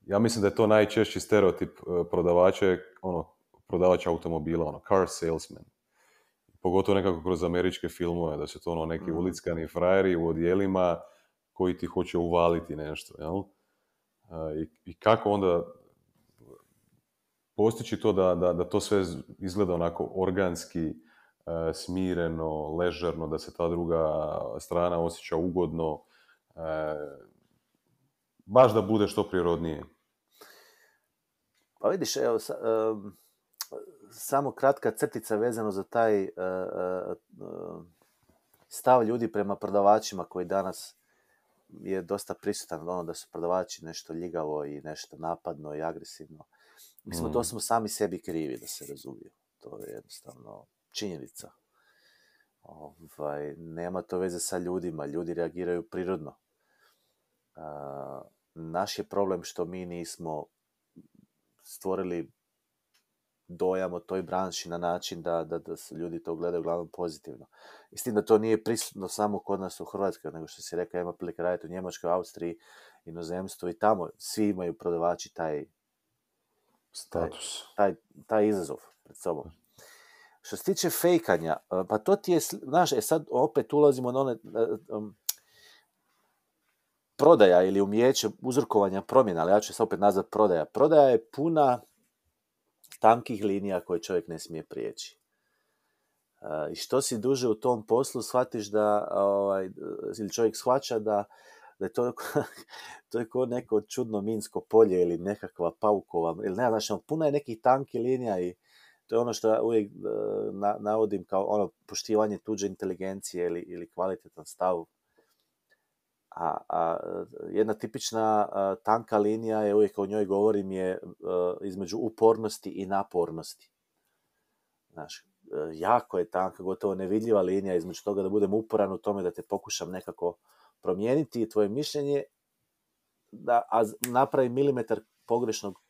Ja mislim da je to najčešći stereotip e, prodavača, ono, prodavač automobila, ono, car salesman. Pogotovo nekako kroz američke filmove, da su to ono neki Mhm. ulickani frajeri u odjelima koji ti hoće uvaliti nešto, jel? E, I, I kako onda postići to da, da, da to sve izgleda onako organski, e, smireno, ležerno, da se ta druga strana osjeća ugodno, e, baš da bude što prirodnije. Pa vidiš, evo, sa- em, samo kratka crtica vezano za taj e, e, e, stav ljudi prema prodavačima koji danas je dosta prisutan, ono da su prodavači nešto ljigavo i nešto napadno i agresivno. Mislim, to Mm. smo sami sebi krivi, da se razumiju. To je jednostavno činjenica. Ovaj, nema to veze sa ljudima, ljudi reagiraju prirodno. A, naš je problem što mi nismo stvorili dojam o toj branši na način da, da, da se ljudi to gledaju uglavnom pozitivno. I s tim da to nije prisutno samo kod nas u Hrvatskoj, nego što si rekao, ima prilike raditi u Njemačkoj, Austriji, inozemstvu i tamo svi imaju prodavači taj, Status. taj, taj izazov pred sobom. Što se tiče fejkanja, e, pa to ti je, znaš, e sad opet ulazimo na one, e, um, prodaja ili umijeće uzrokovanja promjena, ali ja ću se opet nazvat prodaja. Prodaja je puna tankih linija koje čovjek ne smije prijeći. E, I što si duže u tom poslu, shvatiš da, ovaj, ili čovjek shvaća da, da je to, to je kao neko čudno minsko polje ili nekakva paukova, ili ne, znači, ono, puno je nekih tanki linija i to je ono što ja uvijek na, navodim kao ono poštivanje tuđe inteligencije ili, ili kvalitetan stav. A, a jedna tipična tanka linija je uvijek o njoj govorim je između upornosti i napornosti. Znaš, jako je tanka, gotovo nevidljiva linija između toga da budem uporan u tome da te pokušam nekako promijeniti tvoje mišljenje, da, a napravi milimetar pogrešnog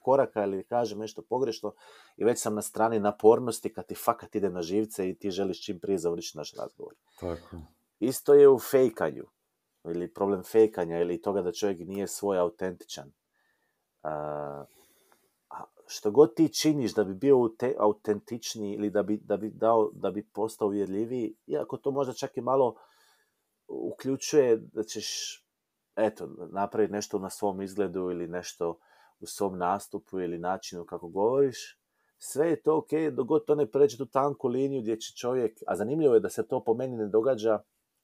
koraka ili kažem nešto pogrešno i već sam na strani napornosti kad ti fakat ide na živce i ti želiš čim prije završiti naš razgovor. Tako. Isto je u fejkanju ili problem fejkanja ili toga da čovjek nije svoj autentičan. a što god ti činiš da bi bio te, autentičniji ili da bi, da bi, dao, da bi postao uvjerljiviji, iako to možda čak i malo uključuje da ćeš eto, napraviti nešto na svom izgledu ili nešto u svom nastupu ili načinu kako govoriš, sve je to ok, dok to ne pređe tu tanku liniju gdje će čovjek, a zanimljivo je da se to po meni ne događa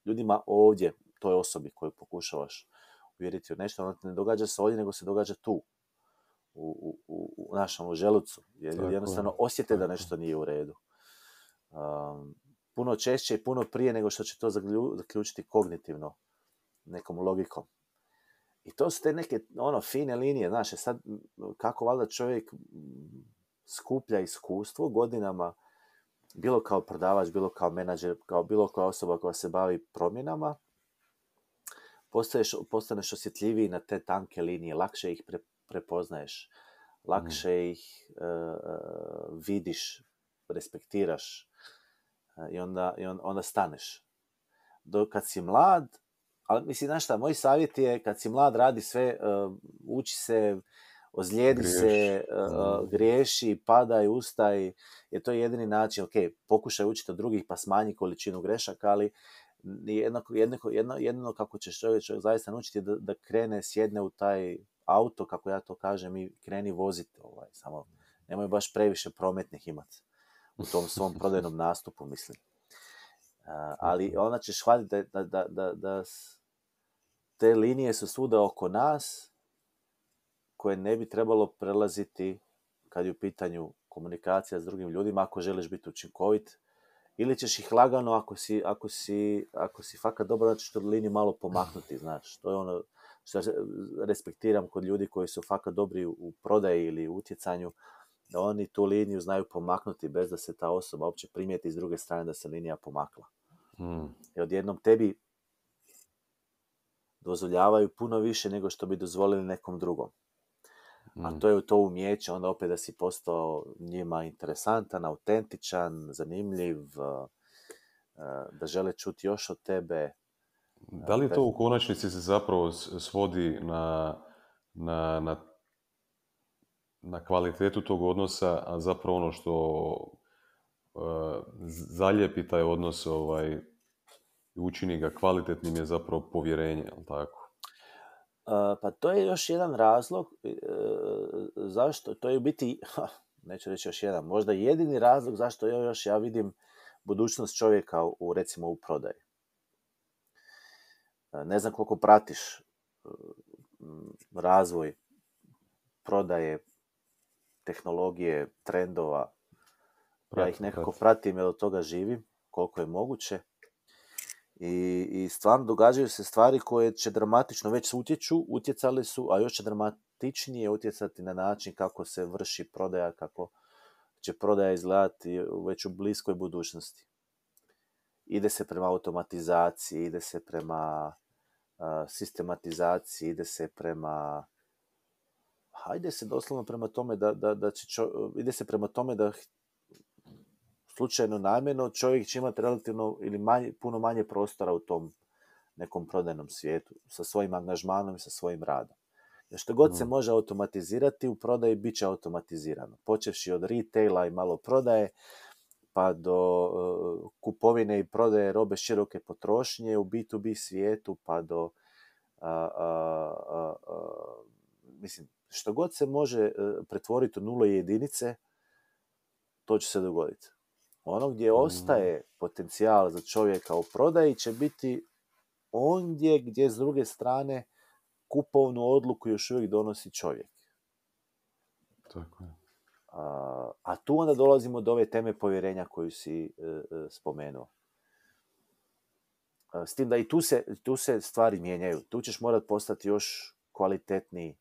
ljudima ovdje, toj osobi koju pokušavaš uvjeriti u nešto, ono ne događa se ovdje, nego se događa tu, u, u, u našem želucu, jer ljudi jednostavno osjete da nešto nije u redu. Um, puno češće i puno prije nego što će to zaključiti kognitivno, nekom logikom. I to su te neke ono fine linije, znaš, e sad kako valjda čovjek skuplja iskustvo godinama, bilo kao prodavač, bilo kao menadžer, kao bilo koja osoba koja se bavi promjenama, postaješ, postaneš osjetljiviji na te tanke linije, lakše ih prepoznaješ, lakše mm. ih uh, vidiš, respektiraš i, onda, i on, onda staneš. Dok kad si mlad, ali mislim, znaš šta, moj savjet je kad si mlad radi sve, uh, uči se, ozlijedi se, uh, griješi, padaj, ustaj, je to jedini način, ok, pokušaj učiti od drugih pa smanji količinu grešaka, ali jednako, jednako, jedno, jedno kako ćeš čovjek, čovjek zaista naučiti da, da krene, sjedne u taj auto, kako ja to kažem, i kreni voziti. Ovaj, samo nemoj baš previše prometnih imati u tom svom prodajnom nastupu, mislim. Ali onda ćeš shvatiti da, da, da, da te linije su svuda oko nas koje ne bi trebalo prelaziti kad je u pitanju komunikacija s drugim ljudima ako želiš biti učinkovit ili ćeš ih lagano ako si, ako si, ako si fakat dobro, da ćeš tu liniju malo pomaknuti, znaš. To je ono što respektiram kod ljudi koji su fakat dobri u prodaji ili u utjecanju, da oni tu liniju znaju pomaknuti bez da se ta osoba uopće primijeti s druge strane da se linija pomakla. Hmm. I odjednom tebi dozvoljavaju puno više nego što bi dozvolili nekom drugom. A mm. to je to umjeće, onda opet da si postao njima interesantan, autentičan, zanimljiv, uh, uh, da žele čuti još od tebe. Da li to u konačnici se zapravo svodi na, na, na, na kvalitetu tog odnosa, a zapravo ono što uh, zaljepi taj odnos ovaj, učini ga kvalitetnim je zapravo povjerenje, jel tako? pa to je još jedan razlog e, zašto, to je u biti, neću reći još jedan, možda jedini razlog zašto ja još ja vidim budućnost čovjeka u, recimo, u prodaji. E, ne znam koliko pratiš e, razvoj prodaje, tehnologije, trendova. ja ih nekako pratim jer od toga živim, koliko je moguće. I, I stvarno događaju se stvari koje će dramatično već utječu, utjecali su, a još će dramatičnije utjecati na način kako se vrši prodaja, kako će prodaja izgledati već u bliskoj budućnosti. Ide se prema automatizaciji, ide se prema sistematizaciji, ide se prema hajde se doslovno prema tome da, da, da će ide se prema tome da slučajno namjerno, čovjek će imati relativno ili manje, puno manje prostora u tom nekom prodajnom svijetu, sa svojim angažmanom i sa svojim radom. Jer što god se mhm. može automatizirati, u prodaji bit će automatizirano. Počevši od retaila i malo prodaje, pa do uh, kupovine i prodaje robe široke potrošnje u B2B svijetu, pa do uh, uh, mislim, što god se može e, pretvoriti u nulo jedinice, to će se dogoditi. Ono gdje mm. ostaje potencijal za čovjeka u prodaji će biti ondje gdje s druge strane kupovnu odluku još uvijek donosi čovjek. Tako je. A, a tu onda dolazimo do ove teme povjerenja koju si e, e, spomenuo. A, S tim da i tu se, tu se stvari mijenjaju. Tu ćeš morat postati još kvalitetniji,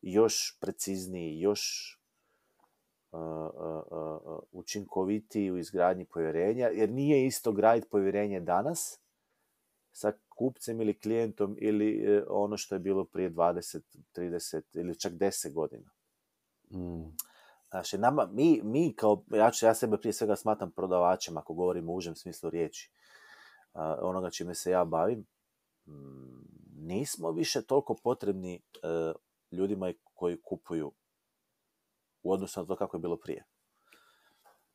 još precizniji, još a, a, a, učinkovitiji u izgradnji povjerenja, jer nije isto graditi povjerenje danas sa kupcem ili klijentom ili e, ono što je bilo prije 20, 30 ili čak 10 godina. Mm. Znači, nama, mi, mi kao, ja, ću, ja sebe prije svega smatram prodavačem, ako govorim u užem smislu riječi, a, onoga čime se ja bavim, mm, nismo više toliko potrebni e, ljudima koji kupuju u odnosu na to kako je bilo prije.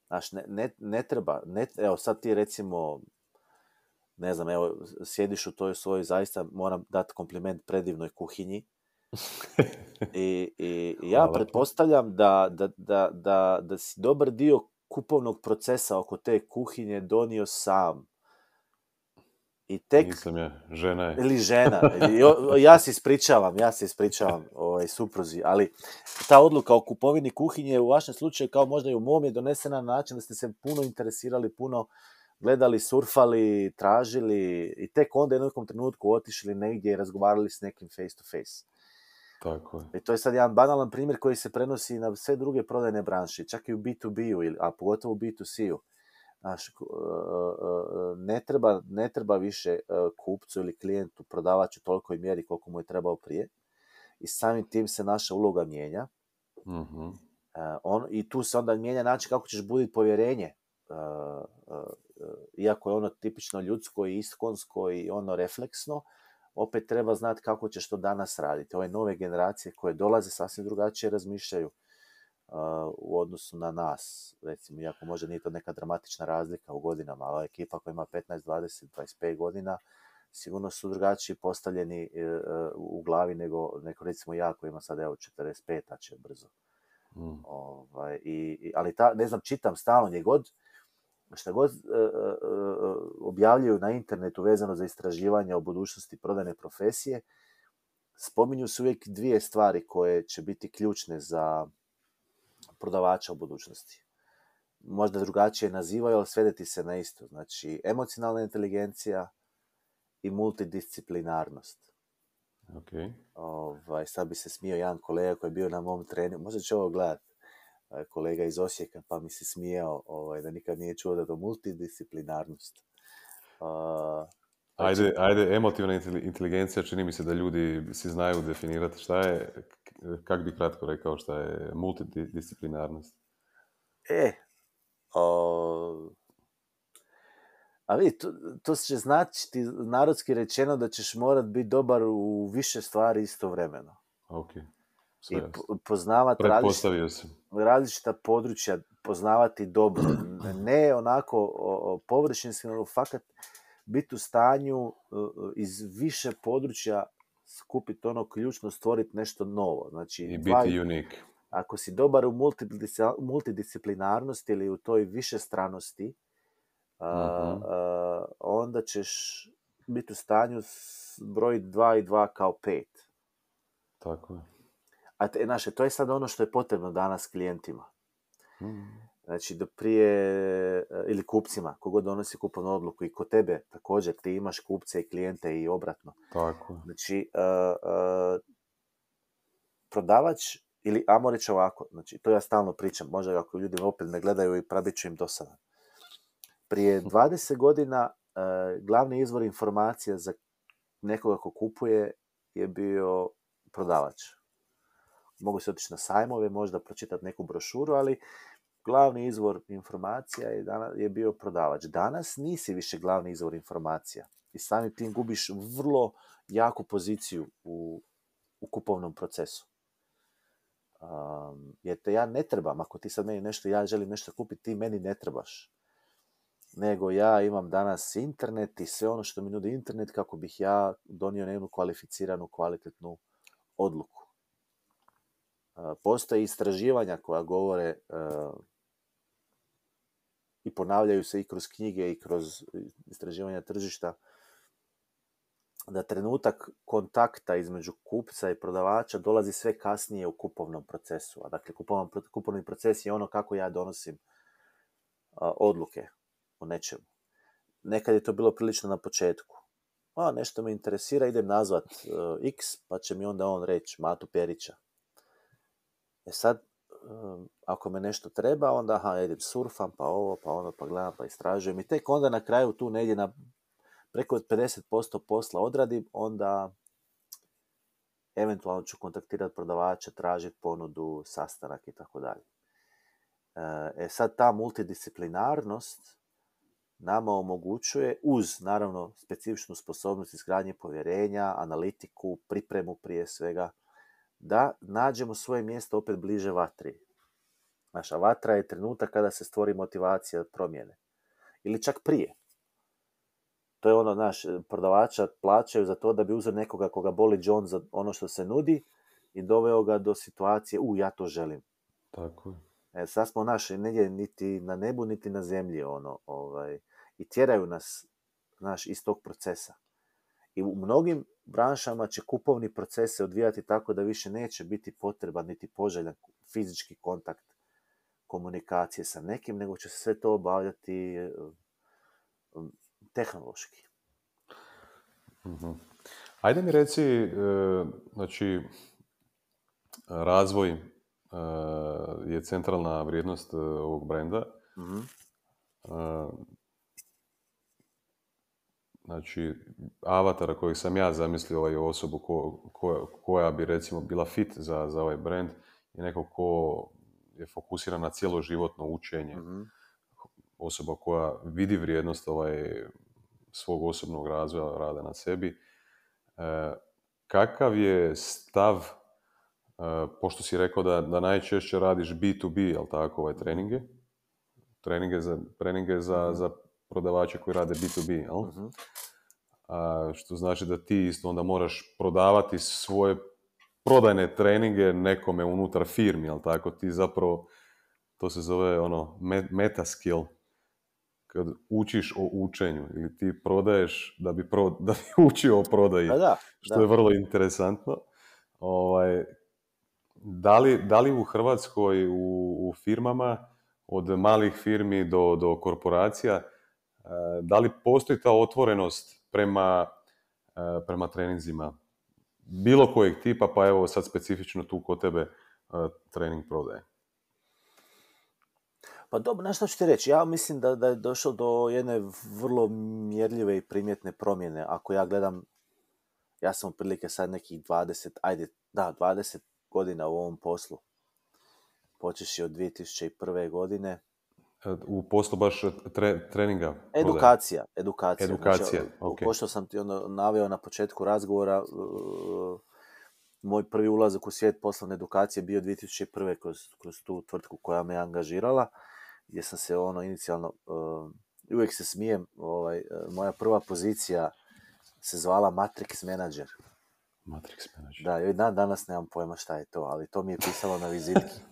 Znači, ne, ne, ne treba, ne, evo sad ti recimo, ne znam, evo, sjediš u toj svojoj, zaista moram dati kompliment predivnoj kuhinji, I, i ja Hvala. pretpostavljam da, da, da, da, da si dobar dio kupovnog procesa oko te kuhinje donio sam. I tek, Nisam ja, žena je. ili žena, ja se ispričavam, ja se ispričavam ovaj, supruzi, ali ta odluka o kupovini kuhinje u vašem slučaju, kao možda i u mom, je donesena na način da ste se puno interesirali, puno gledali, surfali, tražili i tek onda u nekom trenutku otišli negdje i razgovarali s nekim face to face. Tako je. I to je sad jedan banalan primjer koji se prenosi na sve druge prodajne branše, čak i u B2B-u, ili- a pogotovo u B2C-u. Znaš, k- e, e, ne, treba, ne treba više e, kupcu ili klijentu, prodavaču tolikoj mjeri koliko mu je trebao prije. I samim tim se naša uloga mijenja. E, on, I tu se onda mijenja način kako ćeš buditi povjerenje. E, e, e, iako je ono tipično ljudsko i iskonsko i ono refleksno, opet treba znati kako ćeš to danas raditi. Ove nove generacije koje dolaze sasvim drugačije razmišljaju u odnosu na nas. Recimo, iako možda nije to neka dramatična razlika u godinama, ali ekipa koja ima 15, 20, 25 godina, sigurno su drugačiji postavljeni uh, u glavi nego, nego recimo ja koji ima sad evo 45, a će brzo. Mm. Ovaj, i, ali ta, ne znam, čitam stalno gdje god, šta god e, e, e, objavljuju na internetu vezano za istraživanja o budućnosti prodajne profesije, spominju se uvijek dvije stvari koje će biti ključne za prodavača u budućnosti. Možda drugačije nazivaju, ali svedeti se na isto. Znači, emocionalna inteligencija i multidisciplinarnost. Ok. Ovaj, sad bi se smio jedan kolega koji je bio na mom treningu, možda će ovo gledat, eh, kolega iz Osijeka, pa mi se smijao ovaj, da nikad nije čuo da to multidisciplinarnost. Uh, pa će- Ajde, ajde, emotivna inteli- inteligencija, čini mi se da ljudi si znaju definirati šta je, kak bi kratko rekao šta je multidisciplinarnost. E, o, a vidi, to, to će značiti narodski rečeno da ćeš morat biti dobar u više stvari istovremeno. Ok, I sve jasno. po- poznavat različite Pretpostavio sam. različita područja poznavati dobro. Ne onako o, o, površinski, nego fakat biti u stanju e, e, iz više područja skupiti ono ključno, stvoriti nešto novo. Znači, I dva- biti unik. ako si dobar u multidis- multidisciplinarnosti ili u toj višestranosti, a, Mhm. a, onda ćeš biti u stanju brojiti dva i dva kao pet. Tako je. A te, znaš, to je sad ono što je potrebno danas klijentima. Mm. Znači, do prije, e, ili kupcima, kogod donosi kupovnu odluku i kod tebe također, ti imaš kupce i klijente i obratno. Tako. Znači, e, e, prodavač, ili, ajmo reći ovako, znači, to ja stalno pričam, možda ako ljudi opet me gledaju i pravit ću im dosadan. Prije 20 godina glavni izvor informacija za nekoga ko kupuje je bio prodavač. Mogu se otići na sajmove, možda pročitati neku brošuru, ali glavni izvor informacija je, dana, je bio prodavač. Danas nisi više glavni izvor informacija i samim tim gubiš vrlo jaku poziciju u, u kupovnom procesu. Um, jer te ja ne trebam, ako ti sad meni nešto, ja želim nešto kupiti, ti meni ne trebaš. Nego ja imam danas internet i sve ono što mi nudi internet kako bih ja donio jednu kvalificiranu, kvalitetnu odluku. Postoje istraživanja koja govore i ponavljaju se i kroz knjige i kroz istraživanja tržišta da trenutak kontakta između kupca i prodavača dolazi sve kasnije u kupovnom procesu. A dakle, kupovan, kupovni proces je ono kako ja donosim odluke o nečemu. Nekad je to bilo prilično na početku. A, nešto me interesira, idem nazvat e, X, pa će mi onda on reći Matu Perića. E sad, e, ako me nešto treba, onda aha, idem surfam, pa ovo, pa ono, pa gledam, pa istražujem. I tek onda na kraju tu negdje na preko 50% posla odradim, onda eventualno ću kontaktirati prodavača, tražiti ponudu, sastanak i tako dalje. E sad ta multidisciplinarnost nama omogućuje uz naravno specifičnu sposobnost izgradnje povjerenja, analitiku, pripremu prije svega, da nađemo svoje mjesto opet bliže vatri. Naša vatra je trenutak kada se stvori motivacija promjene. Ili čak prije. To je ono, naš, prodavača plaćaju za to da bi uzeo nekoga koga boli John za ono što se nudi i doveo ga do situacije, u, ja to želim. Tako je. E, sad smo naši negdje niti na nebu, niti na zemlji, ono, ovaj, i tjeraju nas, naš, iz tog procesa. I u mnogim branšama će kupovni proces se odvijati tako da više neće biti potreban niti poželjan fizički kontakt komunikacije sa nekim, nego će se sve to obavljati tehnološki. Mhm. Ajde mi reci, e, znači, razvoj e, je centralna vrijednost e, ovog brenda. Mhm. Znači, avatara kojeg sam ja zamislio, ovaj osobu koja bi recimo bila fit za, za ovaj brand, je neko ko je fokusiran na cijelo životno učenje. Mhm. Osoba koja vidi vrijednost ovaj, svog osobnog razvoja, rada na sebi. E, kakav je stav, e, pošto si rekao da, da najčešće radiš B2B, jel tako, ovaj treninge? Treninge za, treninge za, mhm. za prodavače koji rade B2B, jel? Mhm. A, što znači da ti isto onda moraš prodavati svoje prodajne treninge nekome unutar firmi, jel tako? Ti zapravo, to se zove ono meta skill, kad učiš o učenju ili ti prodaješ da bi, pro, da bi učio o prodaji, pa da, što je vrlo interesantno. Ovaj, da, li, da li u Hrvatskoj u, u firmama, od malih firmi do, do korporacija, da li postoji ta otvorenost prema, eh, prema treninzima bilo kojeg tipa, pa evo sad specifično tu kod tebe eh, trening prodaje? Pa dobro, nešto ću ti reći. Ja mislim da, da je došlo do jedne vrlo mjerljive i primjetne promjene. Ako ja gledam, ja sam otprilike sad nekih 20, ajde, da, 20 godina u ovom poslu. Počeši od 2001. godine. U poslu baš treninga? Edukacija, edukacija. Edukacija, znači, Pošto sam ti ono naveo na početku razgovora, uh, moj prvi ulazak u svijet poslovne edukacije bio 2001. kroz, kroz tu tvrtku koja me angažirala gdje sam se ono inicijalno, uh, uvijek se smijem, ovaj, moja prva pozicija se zvala Matrix Manager. Matrix Manager. Da, i dan danas nemam pojma šta je to, ali to mi je pisalo na vizitki.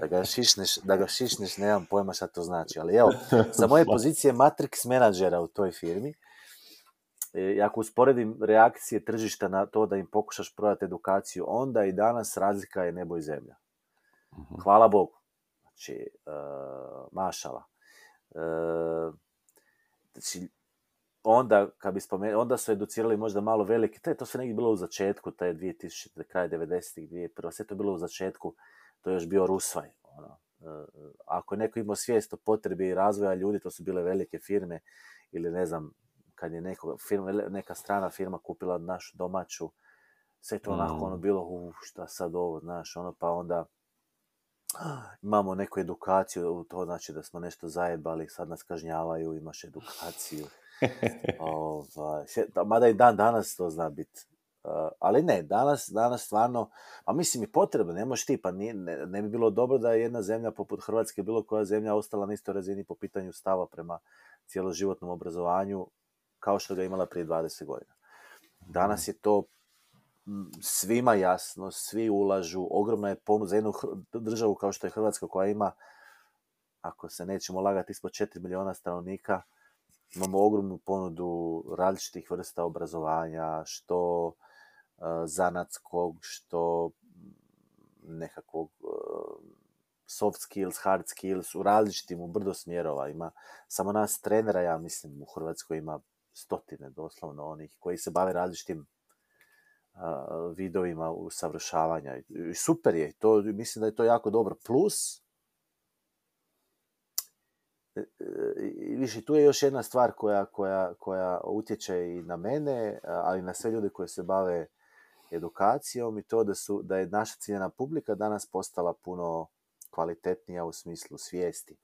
Da ga šišneš, da ga šišneš nemam pojma šta to znači. Ali evo, za moje pozicije Matrix Managera u toj firmi, i ako usporedim reakcije tržišta na to da im pokušaš prodati edukaciju, onda i danas razlika je nebo i zemlja. Mhm. Hvala Bogu znači uh, mašala. Uh, znači, onda, kad bi spomenuli, onda su educirali možda malo velike, to, to sve negdje bilo u začetku, to je 2000, kraj 90-ih, 2001. Sve to bilo u začetku, to je još bio Rusvaj. Ono. Uh, ako je neko imao svijest o potrebi razvoja ljudi, to su bile velike firme, ili ne znam, kad je neko, firma, neka strana firma kupila našu domaću, sve to onako mm. ono bilo, u, šta sad ovo, znaš, ono, pa onda imamo neku edukaciju, to znači da smo nešto zajebali, sad nas kažnjavaju, imaš edukaciju. Ovaj, mada i dan danas to zna biti. Uh, ali ne, danas, danas stvarno, a mislim i potrebno, ne možeš ti, pa nije, ne, bi bilo dobro da je jedna zemlja poput Hrvatske, bilo koja zemlja ostala na istoj razini po pitanju stava prema cijeloživotnom obrazovanju, kao što ga imala prije 20 godina. Danas je to svima jasno, svi ulažu, ogromna je ponud za jednu državu kao što je Hrvatska koja ima, ako se nećemo lagati, ispod 4 milijuna stanovnika, imamo ogromnu ponudu različitih vrsta obrazovanja, što uh, zanatskog, što nekakvog soft skills, hard skills, u različitim, u brdo smjerova. Ima samo nas trenera, ja mislim, u Hrvatskoj ima stotine doslovno onih koji se bave različitim vidovima usavršavanja. I super je, to, mislim da je to jako dobro. Plus, e, e, više tu je još jedna stvar koja, koja, koja utječe i na mene, ali i na sve ljude koji se bave edukacijom i to da, su, da je naša ciljena publika danas postala puno kvalitetnija u smislu svijesti.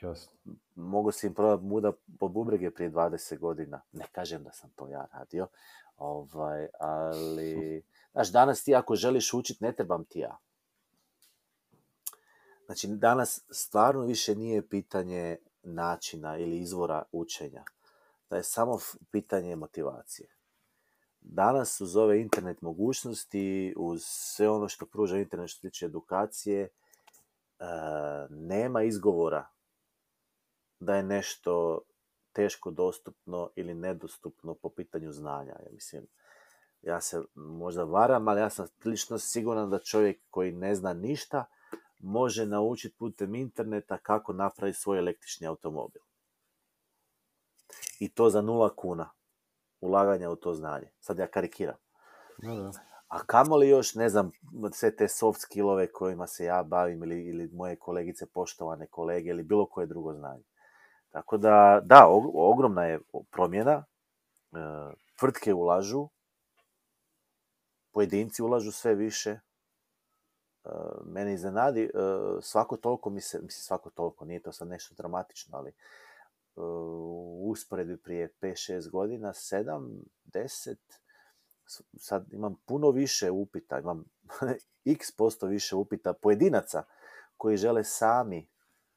Jasno. Mogu si im prodati muda po bubrege prije 20 godina. Ne kažem da sam to ja radio, ovaj, ali... Znaš, danas ti ako želiš učiti, ne trebam ti ja. Znači, danas stvarno više nije pitanje načina ili izvora učenja. Da je samo pitanje motivacije. Danas uz ove internet mogućnosti, uz sve ono što pruža internet što tiče edukacije, E, nema izgovora da je nešto teško dostupno ili nedostupno po pitanju znanja. Ja mislim, ja se možda varam, ali ja sam prilično siguran da čovjek koji ne zna ništa može naučiti putem interneta kako napraviti svoj električni automobil. I to za nula kuna ulaganja u to znanje. Sad ja karikiram. da. A kamoli još, ne znam, sve te soft skillove kojima se ja bavim ili, ili moje kolegice, poštovane kolege ili bilo koje drugo znanje. Tako da, da, ogromna je promjena. E, tvrtke ulažu, pojedinci ulažu sve više. E, mene iznenadi, e, svako toliko mi se, mislim svako toliko, nije to sad nešto dramatično, ali u usporedbi prije 5-6 godina, 7, 10, sad imam puno više upita, imam x posto više upita pojedinaca koji žele sami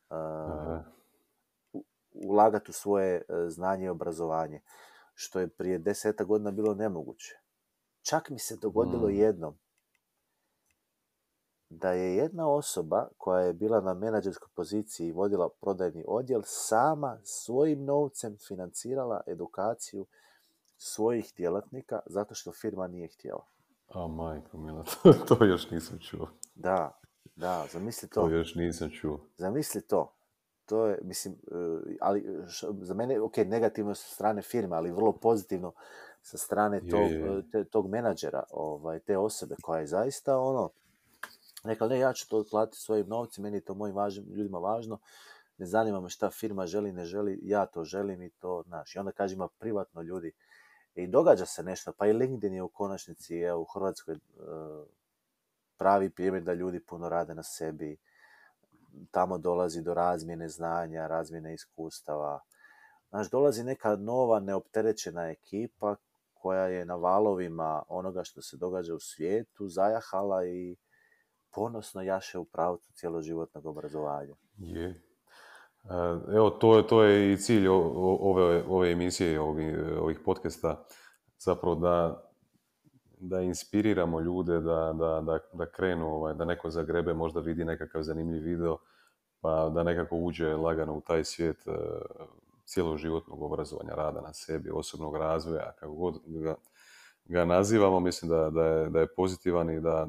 uh, ulagati u svoje znanje i obrazovanje, što je prije deseta godina bilo nemoguće. Čak mi se dogodilo mm. jednom da je jedna osoba koja je bila na menadžerskoj poziciji i vodila prodajni odjel sama svojim novcem financirala edukaciju svojih djelatnika zato što firma nije htjela. A majko mila, to, to još nisam čuo. Da, da, zamisli to. To još nisam čuo. Zamisli to. To je, mislim, e, ali za mene, ok, negativno sa strane firme, ali vrlo pozitivno sa strane tog, Te, tog menadžera, ovaj, te osobe koja je zaista ono, rekla, ne, ja ću to platiti svojim novcima, meni je to mojim važnim, ljudima važno, ne zanima me šta firma želi, ne želi, ja to želim i to, znaš. I onda kaže, ima privatno ljudi, i događa se nešto, pa i LinkedIn je u konačnici evo, u Hrvatskoj e, pravi primjer da ljudi puno rade na sebi, tamo dolazi do razmjene znanja, razmjene iskustava. Znaš, dolazi neka nova neopterećena ekipa koja je na valovima onoga što se događa u svijetu, zajahala i ponosno jaše u pravcu cjeloživotnog obrazovanja. Je. Evo, to, to je i cilj ove, ove emisije, ovih, ovih podcasta, zapravo da, da inspiriramo ljude da, da, da, da krenu, ovaj, da neko zagrebe, možda vidi nekakav zanimljiv video, pa da nekako uđe lagano u taj svijet uh, cijeloživotnog obrazovanja, rada na sebi, osobnog razvoja, kako god ga, ga nazivamo, mislim da, da, je, da je pozitivan i da,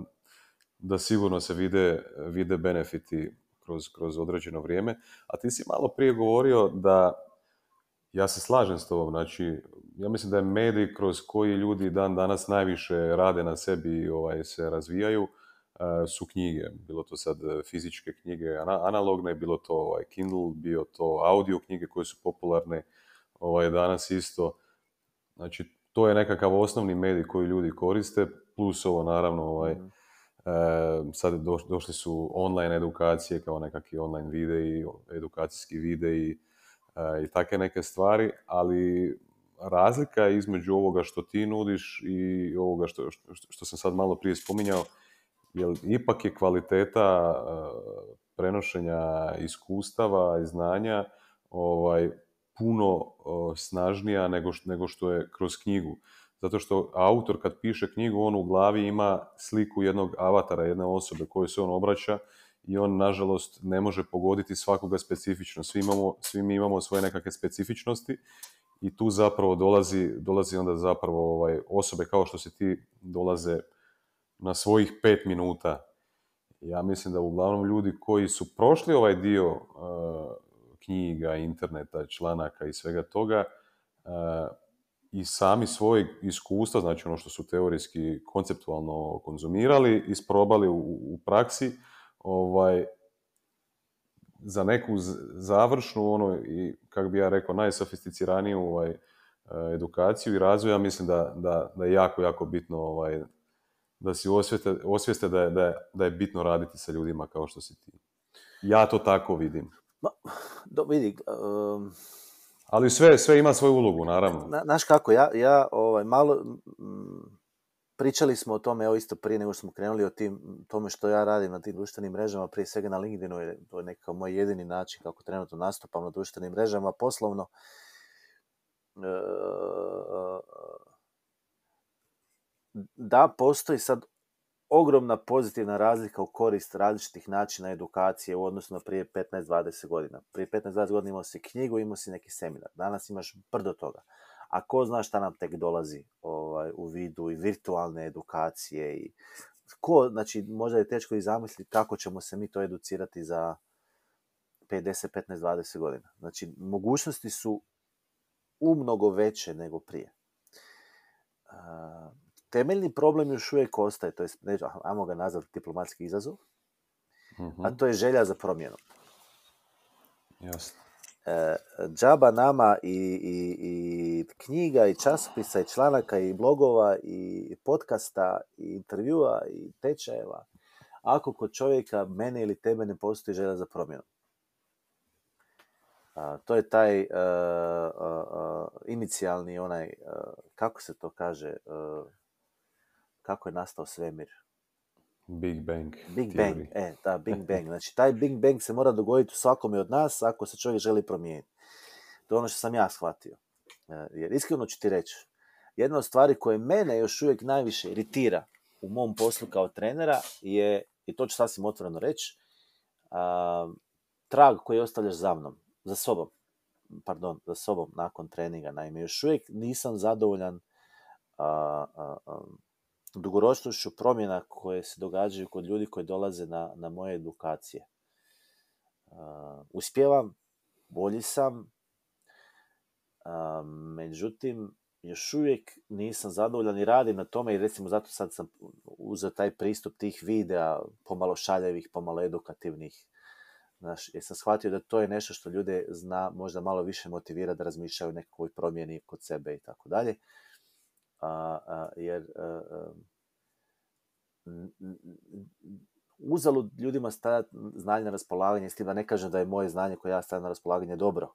da sigurno se vide, vide benefiti kroz, kroz određeno vrijeme. A ti si malo prije govorio da, ja se slažem s tobom, znači, ja mislim da je medij kroz koji ljudi dan danas najviše rade na sebi i ovaj, se razvijaju, e, su knjige. Bilo to sad fizičke knjige analogne, bilo to ovaj, Kindle, bio to audio knjige koje su popularne ovaj, danas isto. Znači, to je nekakav osnovni medij koji ljudi koriste, plus ovo naravno ovaj, mhm. Sad došli su online edukacije kao nekakvi online videi, edukacijski videi i takve neke stvari, ali razlika između ovoga što ti nudiš i ovoga što, što, što sam sad malo prije spominjao, jer ipak je kvaliteta prenošenja iskustava i znanja ovaj, puno snažnija nego nego što je kroz knjigu zato što autor kad piše knjigu, on u glavi ima sliku jednog avatara, jedne osobe koje se on obraća i on nažalost ne može pogoditi svakoga specifično. Svi, imamo, svi mi imamo svoje nekakve specifičnosti i tu zapravo dolazi, dolazi onda zapravo ovaj, osobe kao što si ti dolaze na svojih pet minuta. Ja mislim da uglavnom ljudi koji su prošli ovaj dio uh, knjiga, interneta, članaka i svega toga uh, i sami svoj iskustva, znači ono što su teorijski, konceptualno konzumirali, isprobali u, u praksi, ovaj, za neku završnu, ono, i, kako bi ja rekao, najsofisticiraniju ovaj, e, edukaciju i razvoj, ja mislim da, da, da je jako, jako bitno ovaj, da si osvijeste, osvijeste da, je, da, je, da je bitno raditi sa ljudima kao što si ti. Ja to tako vidim. Ma, do, vidi, um... Ali sve, sve ima svoju ulogu, naravno. Na, kako, ja, ja ovaj, malo... Mm, pričali smo o tome, evo isto prije nego smo krenuli o tim, tome što ja radim na tim društvenim mrežama, prije svega na LinkedInu, je to je nekako moj jedini način kako trenutno nastupam na društvenim mrežama, poslovno. E, da, postoji sad ogromna pozitivna razlika u korist različitih načina edukacije u odnosu na prije 15-20 godina. Prije 15-20 godina imao si knjigu, imao si neki seminar. Danas imaš brdo toga a ko zna šta nam tek dolazi ovaj, u vidu i virtualne edukacije i ko, znači možda je teško i zamisliti kako ćemo se mi to educirati za 50, 15, 20 godina. Znači, mogućnosti su umnogo veće nego prije. Temeljni problem još uvijek ostaje, to je, ajmo ga nazvati diplomatski izazov, a to je želja za promjenom. Jasno e, džaba nama i, i, i knjiga i časopisa i članaka i blogova i podcasta i intervjua i tečajeva ako kod čovjeka mene ili tebe ne postoji želja za promjenu. A, to je taj uh, uh, inicijalni onaj, kako se to kaže, kako je nastao svemir. Big Bang. Big Bang, e, da, Big Bang. Znači, taj Big Bang se mora dogoditi u svakome od nas ako se čovjek želi promijeniti. To je ono što sam ja shvatio. E, jer iskreno ću ti reći, jedna od stvari koje mene još uvijek najviše iritira u mom poslu kao trenera je, i to ću sasvim otvoreno reći, trag koji ostavljaš za mnom, za sobom, pardon, za sobom nakon treninga. Naime, još uvijek nisam zadovoljan a, dugoročnošću promjena koje se događaju kod ljudi koji dolaze na, na moje edukacije. Uh, uspjevam, bolji sam, uh, međutim, još uvijek nisam zadovoljan i radim na tome i recimo zato sad sam uzeo taj pristup tih videa, pomalo šaljevih, pomalo edukativnih. Znaš, jer sam shvatio da to je nešto što ljude zna možda malo više motivira da razmišljaju o nekoj promjeni kod sebe i tako dalje a, jer uzalud ljudima stavljati znanje na raspolaganje, s tim da ne kažem da je moje znanje koje ja stavljam na raspolaganje dobro,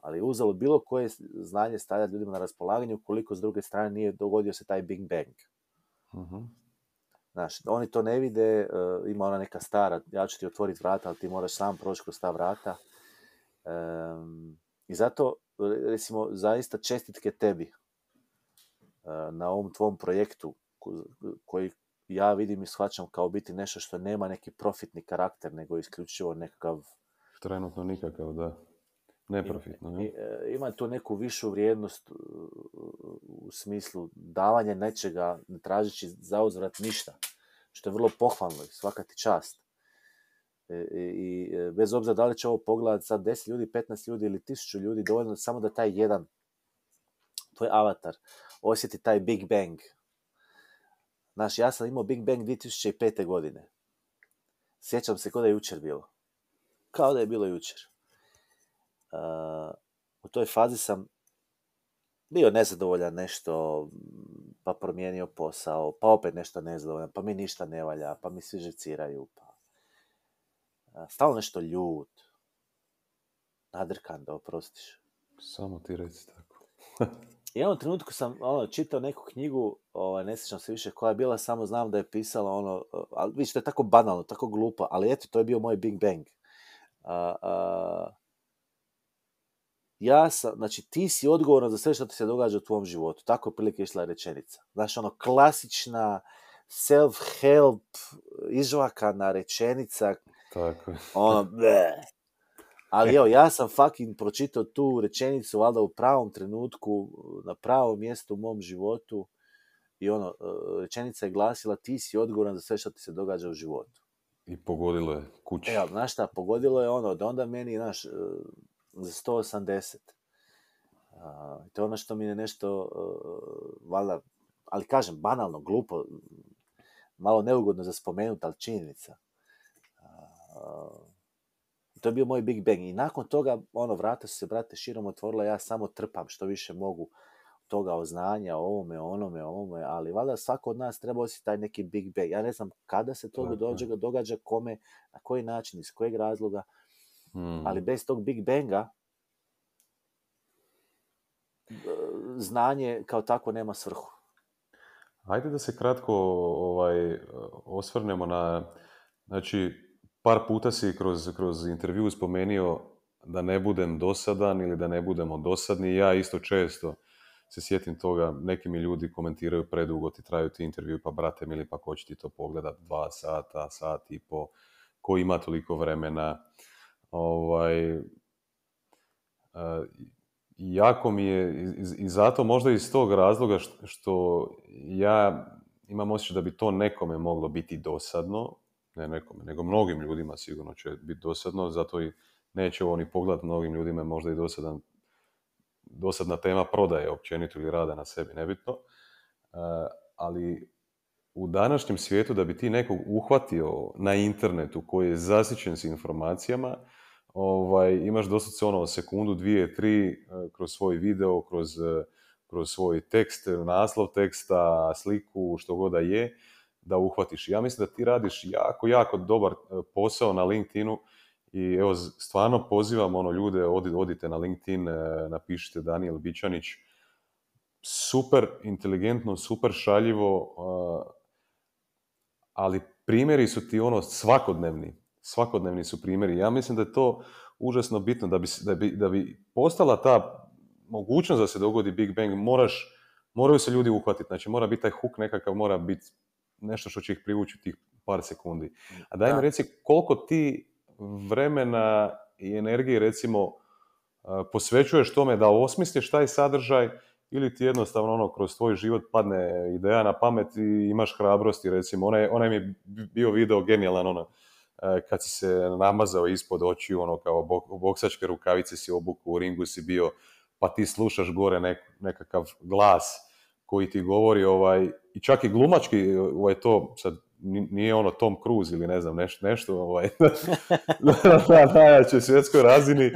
ali uzalud bilo koje znanje stavljati ljudima na raspolaganje ukoliko s druge strane nije dogodio se taj Big Bang. uh Znaš, oni to ne vide, uh, ima ona neka stara, ja ću ti otvoriti vrata, ali ti moraš sam proći kroz ta vrata. Um, I zato, recimo, zaista čestitke tebi na ovom tvom projektu koji ja vidim i shvaćam kao biti nešto što nema neki profitni karakter, nego isključivo nekakav... Trenutno nikakav, da. Neprofitno. Ne? E, ima tu neku višu vrijednost u smislu davanja nečega, ne tražeći za uzvrat ništa, što je vrlo pohvalno i svaka ti čast. E, I e, bez obzira da li će ovo pogledati sad 10 ljudi, 15 ljudi ili 1000 ljudi, dovoljno samo da taj jedan tvoj avatar osjeti taj Big Bang. Znaš, ja sam imao Big Bang 2005. godine. Sjećam se kao da je jučer bilo. Kao da je bilo jučer. Uh, u toj fazi sam bio nezadovoljan nešto, pa promijenio posao, pa opet nešto nezadovoljan, pa mi ništa ne valja, pa mi svi žeciraju, pa... Stalno nešto ljut. Nadrkan, da oprostiš. Samo ti reci tako. I jednom trenutku sam ono, čitao neku knjigu, ovaj, ne sjećam se više koja je bila, samo znam da je pisala ono, ali vidiš, to je tako banalno, tako glupo, ali eto, to je bio moj Big Bang. Uh, ja sam, znači ti si odgovoran za sve što ti se događa u tvom životu. Tako prilike išla rečenica. Znaš, ono, klasična self-help, izvakana rečenica Tako je. Ono, bleh. Ali evo, ja sam fucking pročitao tu rečenicu, valjda u pravom trenutku, na pravom mjestu u mom životu. I ono, e, rečenica je glasila, ti si odgovoran za sve što ti se događa u životu. I pogodilo je kući. E, ali znaš šta, pogodilo je ono, da onda meni, znaš, e, za 180. A, to je ono što mi je nešto, e, valjda, ali kažem, banalno, glupo, malo neugodno za spomenuti, ali činjenica. To je bio moj Big Bang. I nakon toga, ono, vrata su se, brate, širom otvorila, ja samo trpam što više mogu toga o znanja, o ovome, o onome, o ovome, ali valjda svako od nas treba osjetiti taj neki Big Bang. Ja ne znam kada se to Tako je. događa, kome, na koji način, iz kojeg razloga, Hmm. ali bez tog Big Banga znanje kao takvo nema svrhu. Ajde da se kratko ovaj, osvrnemo na, znači, par puta si kroz, kroz intervju spomenio da ne budem dosadan ili da ne budemo dosadni. Ja isto često se sjetim toga, neki mi ljudi komentiraju predugo ti traju ti intervju, pa brate mili, pa ko će ti to pogledat dva sata, sat i po, ko ima toliko vremena. Ovaj, e, jako mi je, i, zato možda iz tog razloga što ja imam osjećaj da bi to nekome moglo biti dosadno, ne nekome, nego mnogim ljudima sigurno će biti dosadno, zato i neće ovo ni pogled mnogim ljudima možda i dosadan, dosadna tema prodaje općenito ili rada na sebi, nebitno. E, ali u današnjem svijetu da bi ti nekog uhvatio na internetu koji je zasićen s informacijama, ovaj, imaš doslovce ono sekundu, dvije, tri e, kroz svoj video, kroz, e, kroz svoj tekst, naslov teksta, sliku, što god da je, da uhvatiš. Ja mislim da ti radiš jako, jako dobar e, posao na LinkedInu i evo, stvarno pozivam ono ljude, odi- odite na LinkedIn, e, napišite Daniel Bičanić, super inteligentno, super šaljivo, e, ali primjeri su ti ono svakodnevni. Svakodnevni su primjeri. Ja mislim da je to užasno bitno da bi, da bi, da bi postala ta mogućnost da se dogodi Big Bang, moraš, moraju se ljudi uhvatiti. Znači mora biti taj hook nekakav, mora biti nešto što će ih privući u tih par sekundi. A daj mi reci koliko ti vremena i energije recimo uh, posvećuješ tome da osmisliš taj sadržaj ili ti jednostavno ono kroz tvoj život padne ideja na pamet i imaš hrabrosti recimo. Onaj, onaj mi je bio video genijalan ono e, kad si se namazao ispod očiju ono kao bok, boksačke rukavice si obuku u ringu si bio pa ti slušaš gore nek, nekakav glas koji ti govori ovaj i čak i glumački ovaj to sad ni- nije ono Tom Cruise ili ne znam nešto, nešto ovaj, na najjačoj svjetskoj razini,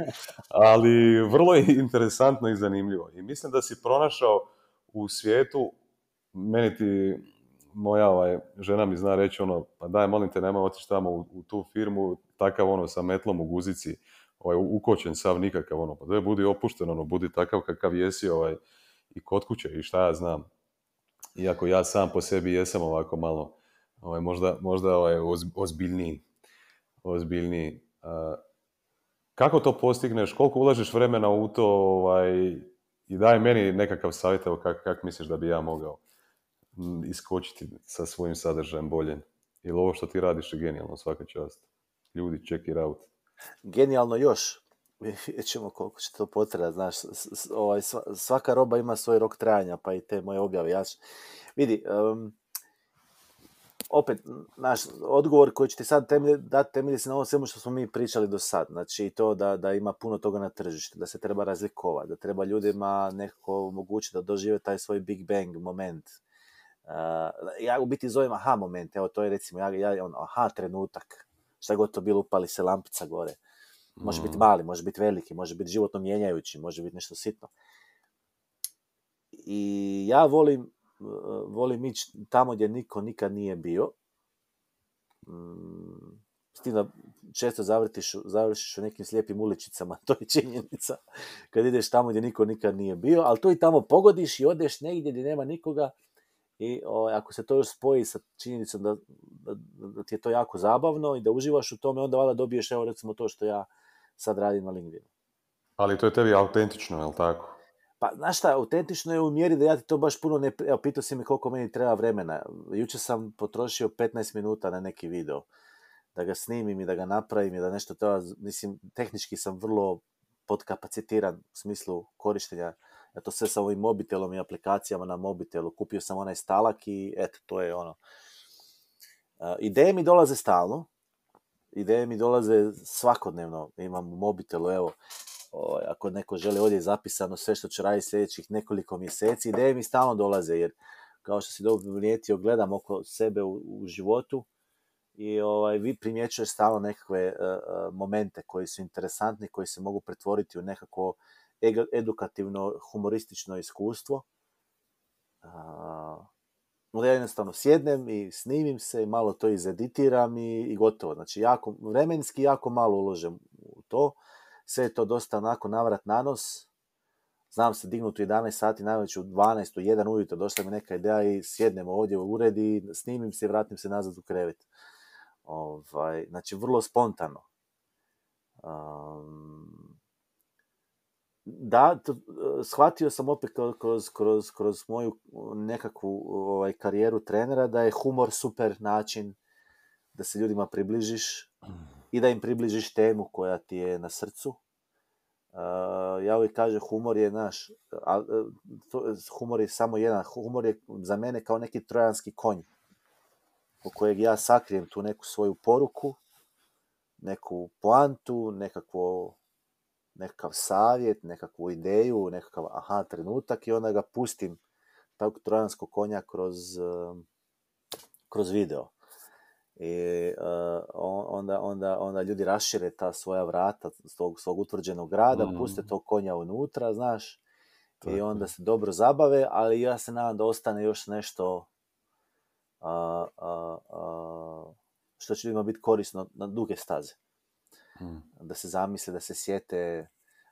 ali vrlo je interesantno i zanimljivo. I mislim da si pronašao u svijetu, meni ti moja ovaj, žena mi zna reći ono, pa daj molim te nemoj otići tamo u, u tu firmu, takav ono sa metlom u guzici, ovaj, ukočen sav nikakav ono, pa daj budi opušten ono, budi takav kakav jesi ovaj, i kod kuće i šta ja znam. Iako ja sam po sebi jesam ovako malo, ovaj, možda, možda ovaj, oz- ozbiljniji, ozbiljniji. Kako to postigneš, koliko ulažeš vremena u to ovaj, i daj meni nekakav savjet, evo kak, kak misliš da bi ja mogao iskočiti sa svojim sadržajem bolje. Jer ovo što ti radiš je genijalno, svaka čast. Ljudi, check it out. Genijalno još. Vidjet ćemo koliko će to potreba, znaš, ovaj, sva- svaka roba ima svoj rok trajanja, pa i te moje objave, ja Vidi, em, opet, naš odgovor koji ću ti sad temelj, dati temelji se na ovom svemu što smo mi pričali do sad. Znači to da, da ima puno toga na tržištu, da se treba razlikovati, da treba ljudima nekako omogućiti da dožive taj svoj Big Bang moment. Uh, ja u biti zovem aha moment, evo to je recimo, ja, ja ono, aha trenutak, šta god to bilo, upali se lampica gore. Može biti Mm. mali, može biti veliki, može biti životno mijenjajući, može biti nešto sitno. I ja volim, uh, volim ići tamo gdje niko nikad nije bio. Mm, S tim da često zavrtiš, završiš u nekim slijepim uličicama, to je činjenica. Kad ideš tamo gdje niko nikad nije bio, ali tu i tamo pogodiš i odeš negdje gdje nema nikoga i o, ako se to još spoji sa činjenicom da, da, da ti je to jako zabavno i da uživaš u tome, onda valjda dobiješ, evo recimo to što ja sad radim na LinkedInu. Ali to je tebi autentično, je li tako? Pa, znaš šta, autentično je u mjeri da ja ti to baš puno ne... Evo, pitao si me koliko meni treba vremena. Jučer sam potrošio 15 minuta na neki video. da ga snimim i da ga napravim i da nešto treba, mislim, tehnički sam vrlo podkapacitiran u smislu korištenja ja to sve sa ovim mobitelom i aplikacijama na mobitelu. Kupio sam onaj stalak i eto, to je ono. ideje mi dolaze stalno. Ideje mi dolaze svakodnevno. Imam u mobitelu, evo, ovaj, ako neko želi ovdje zapisano sve što će raditi sljedećih nekoliko mjeseci, ideje mi stalno dolaze, jer kao što si dobro primijetio, gledam oko sebe u, životu i ovaj, vi primjećuješ stalno nekakve e, momente koji su interesantni, koji se mogu pretvoriti u nekako edukativno, humoristično iskustvo. Onda ja jednostavno sjednem i snimim se, malo to izeditiram i, i gotovo. Znači, jako, vremenski jako malo uložem u to. Sve je to dosta onako navrat na nos. Znam se dignuti u 11 sati, najveće u 12, u 1 ujutro došla mi neka ideja i sjednemo ovdje u uredi, snimim se i vratim se nazad u krevet. Ovaj, znači, vrlo spontano. Um, da, to, shvatio sam opet kroz, kroz, kroz moju nekakvu ovaj, karijeru trenera da je humor super način da se ljudima približiš i da im približiš temu koja ti je na srcu. Uh, ja uvijek kažem humor je naš, a, to, humor je samo jedan, humor je za mene kao neki trojanski konj u kojeg ja sakrijem tu neku svoju poruku, neku poantu, nekakvo nekakav savjet, nekakvu ideju, nekakav aha trenutak i onda ga pustim tog trojanskog konja kroz, um, kroz video. I uh, onda, onda, onda ljudi rašire ta svoja vrata svog, svog utvrđenog grada, mm. puste tog konja unutra, znaš, i onda se dobro zabave, ali ja se nadam da ostane još nešto što će ljudima biti korisno na duge staze. Hmm. Da se zamisle, da se sjete.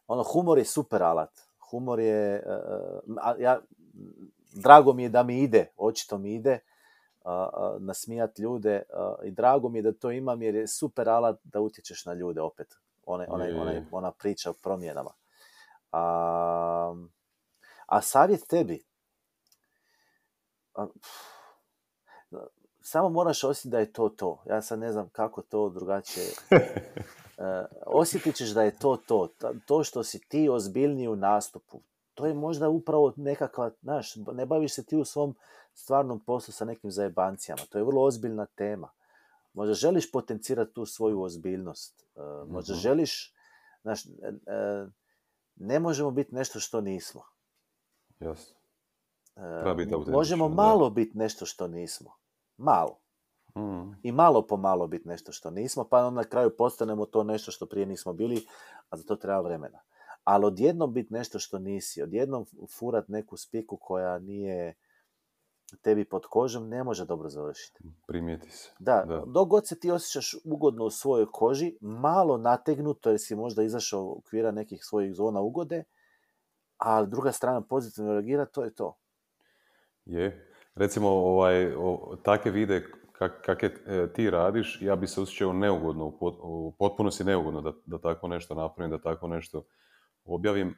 Ono, humor je super alat. Humor je... Uh, ja, drago mi je da mi ide, očito mi ide, uh, nasmijat ljude i drago mi je da to imam jer je super alat da utječeš na ljude opet. One, onaj, onaj, ona priča o promjenama. A, a savjet tebi. samo moraš osjetiti da je to to. Ja sad ne znam kako to drugačije osjetit ćeš da je to to. To što si ti ozbiljniji u nastupu. To je možda upravo nekakva, znaš, ne baviš se ti u svom stvarnom poslu sa nekim zajebancijama. To je vrlo ozbiljna tema. Možda želiš potencirati tu svoju ozbiljnost. E, možda mhm. želiš, znaš, e, ne možemo biti nešto što nismo. Jasno. Možemo malo biti nešto što nismo. Malo. Mm. I malo po malo biti nešto što nismo, pa onda na kraju postanemo to nešto što prije nismo bili, a za to treba vremena. Ali odjednom biti nešto što nisi, odjednom furat neku spiku koja nije tebi pod kožom, ne može dobro završiti. Primijeti se. Da, da. dok god se ti osjećaš ugodno u svojoj koži, malo nategnuto jer si možda izašao u okvira nekih svojih zona ugode, a druga strana pozitivno reagira, to je to. Je. Recimo, ovaj, o, takve vide kak, kak je e, ti radiš, ja bi se osjećao neugodno, u, pot, u potpunosti neugodno da, da tako nešto napravim, da tako nešto objavim.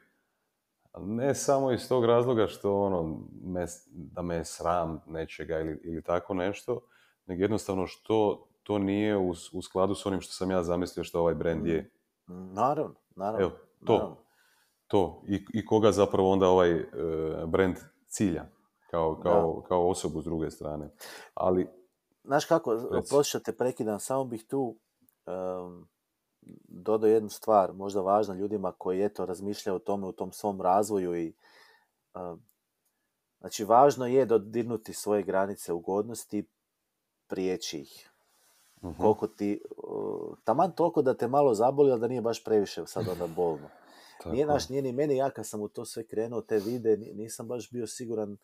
Ne samo iz tog razloga što ono, me, da me je sram nečega ili, ili tako nešto, nego jednostavno što to nije u, u skladu s onim što sam ja zamislio što ovaj brand je. Mm, naravno, naravno. Evo, to. To. I, I koga zapravo onda ovaj uh, brand cilja kao, kao, kao osobu s druge strane. Ali Znaš kako, prosto te prekidam, samo bih tu um, dodao jednu stvar, možda važna ljudima koji eto razmišljaju o tome u tom svom razvoju i znači važno je dodirnuti svoje granice ugodnosti, prijeći ih. uh Koliko ti, uh, taman toliko da te malo zaboli, ali da nije baš previše sad onda bolno. nije naš, nije ni meni, ja kad sam u to sve krenuo, te vide, nisam baš bio siguran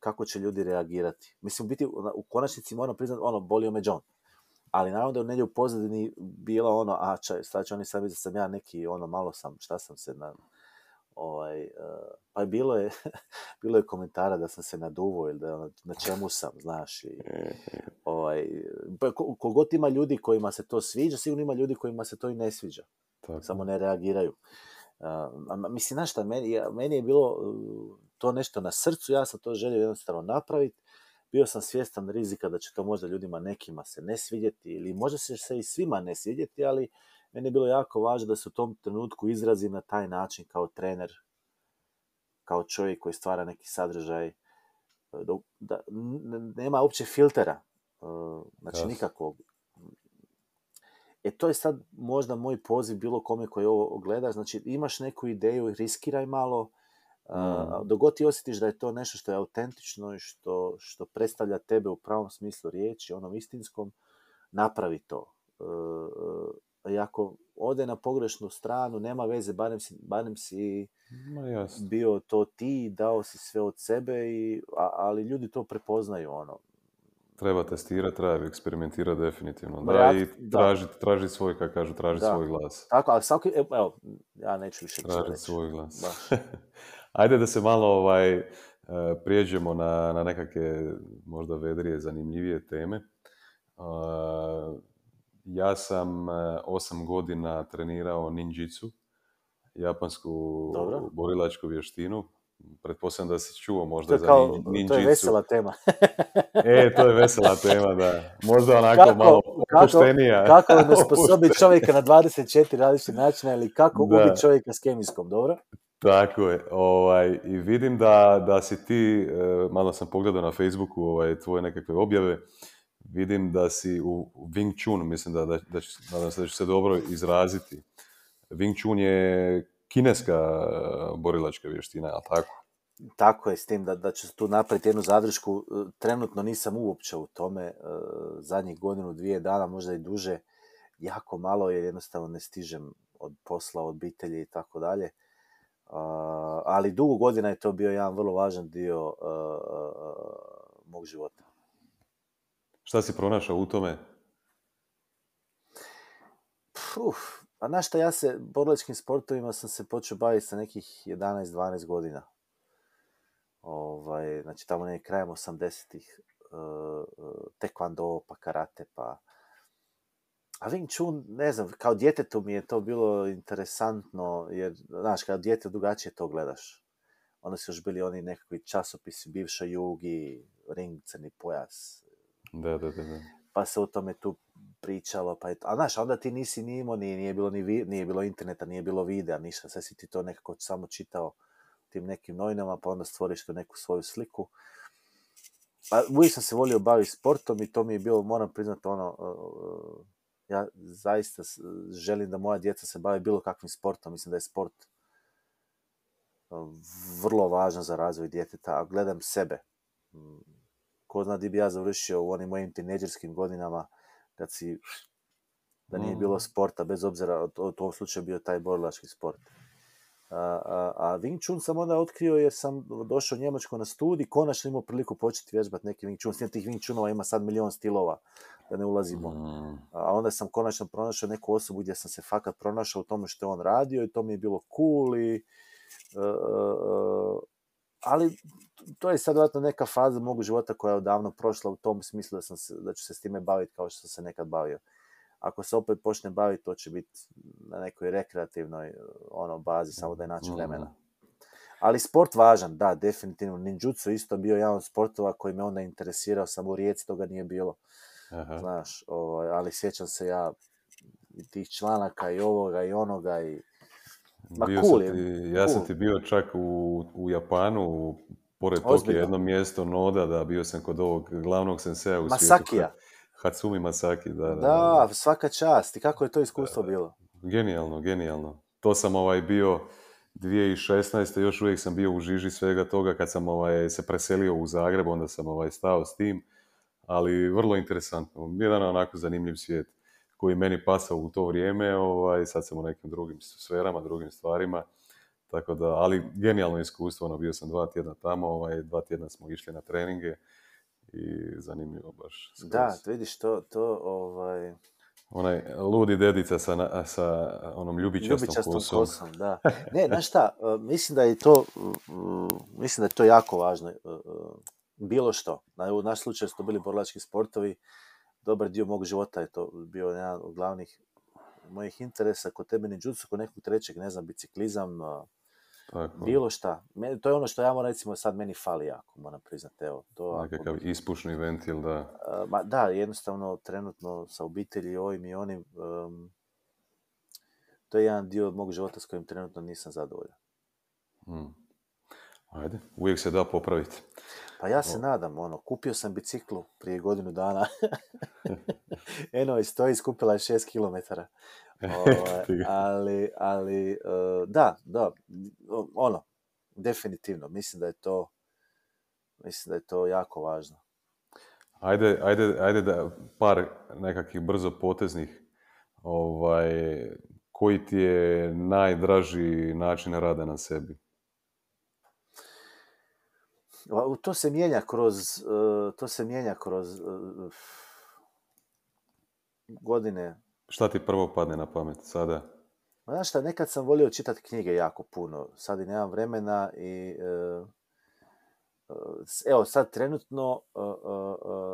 kako će ljudi reagirati. Mislim, biti, u konačnici moram priznati, ono, bolio me John. Ali naravno da je negdje u pozadini bilo ono, a čaj, sad će oni sad da sam ja neki, ono, malo sam, šta sam se na, ovaj, uh, pa bilo je, bilo je komentara da sam se naduvo ili da ono, na čemu sam, znaš, i, ovaj, pa kogod ima ljudi kojima se to sviđa, sigurno ima ljudi kojima se to i ne sviđa, Tako. samo ne reagiraju. Uh, mislim, znaš šta, meni, meni je bilo to nešto na srcu, ja sam to želio jednostavno napraviti bio sam svjestan rizika da će to možda ljudima nekima se ne svidjeti ili možda će se i svima ne svidjeti, ali meni je bilo jako važno da se u tom trenutku izrazim na taj način kao trener, kao čovjek koji stvara neki sadržaj, e, da, nema uopće filtera, e, znači nikakvog. E to je sad možda moj poziv bilo kome koji ovo gleda, znači imaš neku ideju, riskiraj malo, Mm. Dogod ti osjetiš da je to nešto što je autentično i što, što predstavlja tebe u pravom smislu riječi, onom istinskom, napravi to. E, I ako ode na pogrešnu stranu, nema veze, barem si, barem si bio to ti, dao si sve od sebe, i, ali ljudi to prepoznaju. ono Treba testirati, treba eksperimentirati definitivno. Da, i tražiti traži svoj, kako kažu, tražiti svoj glas. Tako, ali svaki, evo, ja neću više Tražiti svoj glas. Ajde da se malo ovaj, e, prijeđemo na, na nekakve možda vedrije, zanimljivije teme. E, ja sam e, osam godina trenirao ninjitsu, japansku Dobro. borilačku vještinu. Pretpostavljam da si čuo možda to za ninjitsu. To je vesela tema. e, to je vesela tema, da. Možda onako kako, malo opuštenija. Kako, kako sposobi čovjeka na 24 različite načina ili kako ubiti čovjeka s kemijskom, dobro? Tako je. Ovaj, I vidim da, da si ti, e, malo sam pogledao na Facebooku ovaj, tvoje nekakve objave, vidim da si u Wing Chun, mislim da, da, da, nadam se da ću se dobro izraziti. Wing Chun je kineska e, borilačka vještina, ali tako? Tako je, s tim da, da ću tu napraviti jednu zadršku. E, trenutno nisam uopće u tome, zadnjih godinu, dvije dana, možda i duže, jako malo jer jednostavno ne stižem od posla, od obitelji i tako dalje ali dugo godina je to bio jedan vrlo važan dio mog života. Šta si pronašao u tome? Uf, a znaš šta, ja se borilačkim sportovima sam se počeo baviti sa nekih 11-12 godina. Ovaj, znači tamo nekaj krajem 80-ih, uh, taekwondo, pa karate, pa a Wing Chun, ne znam, kao djetetu mi je to bilo interesantno, jer, znaš, kao djete drugačije to gledaš. Onda su još bili oni nekakvi časopisi, bivša jugi, ring, crni pojas. Da, da, da. da. Pa se o tome tu pričalo, pa je to... A znaš, onda ti nisi ni imao, nije, nije, bilo, ni nije bilo interneta, nije bilo videa, ništa, sve si ti to nekako samo čitao tim nekim novinama, pa onda stvoriš tu neku svoju sliku. Pa uvijek sam se volio baviti sportom i to mi je bilo, moram priznati, ono, ja zaista želim da moja djeca se bave bilo kakvim sportom. Mislim da je sport vrlo važan za razvoj djeteta, a gledam sebe. Ko zna di bi ja završio u onim mojim tineđerskim godinama kad si da nije bilo mm. sporta, bez obzira, u tom slučaju bio taj borilački sport. A, a, a Wing Chun sam onda otkrio jer sam došao u Njemačku na studij, konačno imao priliku početi vježbati neki Wing Chun. S tih Wing Chunova ima sad milion stilova, da ne ulazimo. Mm. A onda sam konačno pronašao neku osobu gdje sam se fakat pronašao u tome što je on radio i to mi je bilo cool i uh, ali to je sad vjerojatno neka faza mog života koja je odavno prošla u tom smislu da, sam se, da ću se s time baviti kao što sam se nekad bavio ako se opet počne baviti, to će biti na nekoj rekreativnoj ono, bazi, samo da je vremena. Mm. Ali sport važan, da, definitivno. Ninjutsu isto bio jedan od sportova koji me onda interesirao, samo u Rijeci toga nije bilo. Aha. Znaš, ovaj, ali sjećam se ja i tih članaka i ovoga i onoga i... Ma bio cool sam ti, ja sam ti bio čak u, u Japanu, pored Tokija, jedno mjesto Noda, da bio sam kod ovog glavnog senseja u Masakija. Hatsumi Masaki, da, da. Da, svaka čast. I kako je to iskustvo bilo? Genijalno, genijalno. To sam ovaj bio 2016. još uvijek sam bio u žiži svega toga kad sam ovaj, se preselio u Zagreb, onda sam ovaj, stao s tim. Ali vrlo interesantno. Jedan onako zanimljiv svijet koji meni pasao u to vrijeme. Ovaj, sad sam u nekim drugim sferama, drugim stvarima. Tako da, ali genijalno iskustvo, ono, bio sam dva tjedna tamo, ovaj, dva tjedna smo išli na treninge i zanimljivo baš. Skroz. Da, vidiš to, to ovaj... Onaj ludi dedica sa, sa onom ljubičastom, ljubičastom kosom. kosom. da. Ne, znaš šta, mislim da je to, mislim da je to jako važno. Bilo što. U naš slučaju su to bili borilački sportovi. Dobar dio mog života je to bio jedan od glavnih mojih interesa. Kod tebe ninjutsu, kod nekog trećeg, ne znam, biciklizam, Tako. bilo šta. Meni- to je ono što ja moram recimo sad meni fali jako, moram priznati. Evo, to ako Nekakav bi- ispušni ventil, da. Uh, ma da, jednostavno trenutno sa obitelji ovim i onim, um, to je jedan dio mog života s kojim trenutno nisam zadovoljan. Mm. Ajde, uvijek se da popraviti. Pa ja se nadam, ono, kupio sam biciklu prije godinu dana. Eno je stoji, skupila je 6 km. ali, ali, uh, da, da, ono, definitivno, mislim da je to, mislim da je to jako važno. Ajde, ajde, ajde da par nekakvih brzo poteznih ovaj, koji ti je najdraži način rada na sebi? To se mijenja kroz, uh, to se mijenja kroz uh, godine. Šta ti prvo padne na pamet sada? Ma Znaš šta, nekad sam volio čitati knjige jako puno, sad i nemam vremena i s- evo sad trenutno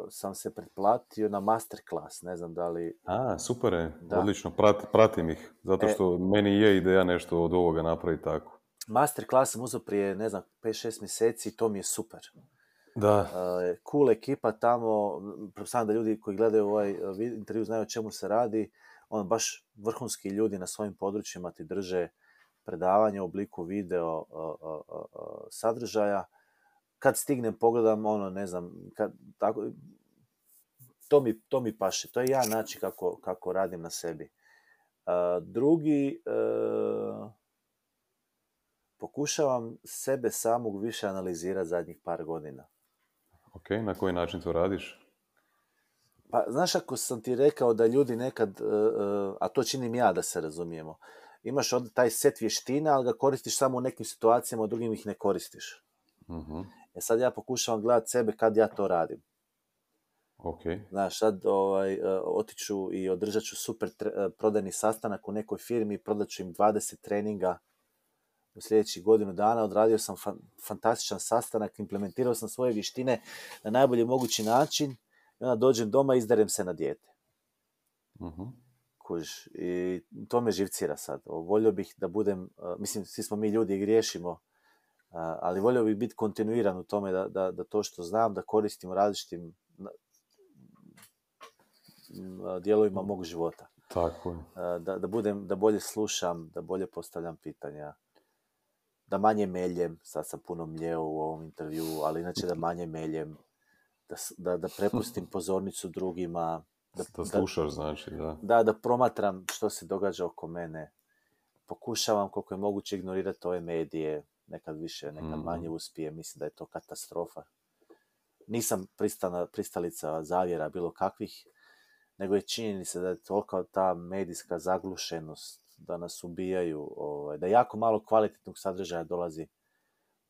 sam se pretplatio na masterclass, ne znam da li, A, super je, Da. odlično, Prat, pratim ih, zato E. što meni je ideja nešto od ovoga napraviti tako. Masterclass sam uzeo prije, ne znam, 5-6 mjeseci i to mi je super. Da, Uh, cool ekipa tamo, pretpostavljam da ljudi koji gledaju ovaj vid- intervju znaju o čemu se radi, on baš vrhunski ljudi na svojim područjima ti drže predavanje u obliku video uh, uh, uh, uh, sadržaja. Kad stignem pogledam, ono, ne znam, kad, tako, to mi, to mi paše. To je jedan način kako, kako radim na sebi. Drugi, pokušavam sebe samog više analizirati zadnjih par godina. ok, na koji način to radiš? Pa, znaš, ako sam ti rekao da ljudi nekad, e, e, a to činim ja da se razumijemo, imaš od taj set vještina, ali ga koristiš samo u nekim situacijama, u drugim ih ne koristiš. Mhm, E sad ja pokušavam gledati sebe kad ja to radim. Ok, Znaš, sad ovaj, e, otiću i održat ću super tre- prodajni sastanak u nekoj firmi, prodat ću im 20 treninga u sljedećih godinu dana, odradio sam fan- fantastičan sastanak, implementirao sam svoje vještine na najbolji mogući način i onda dođem doma i izderem se na dijete. Kužiš, i to me živcira sad. Volio bih da budem, uh, mislim, svi smo mi ljudi i griješimo, uh, ali volio bih biti kontinuiran u tome da, da, da to što znam, da koristim u različitim dijelovima mog života. tako je. Da, da budem, da bolje slušam, da bolje postavljam pitanja, da manje meljem, sad sam puno mljeo u ovom intervjuu, ali inače da manje meljem, da, da, da prepustim pozornicu drugima, da, Da da, slušaš, znači, da. da, da promatram što se događa oko mene. Pokušavam koliko je moguće ignorirati ove medije, nekad više, nekad Mhm. manje uspije, mislim da je to katastrofa. Nisam pristana, pristalica zavjera bilo kakvih, nego je činjenica da je tolika ta medijska zaglušenost, da nas ubijaju, ovaj, da jako malo kvalitetnog sadržaja dolazi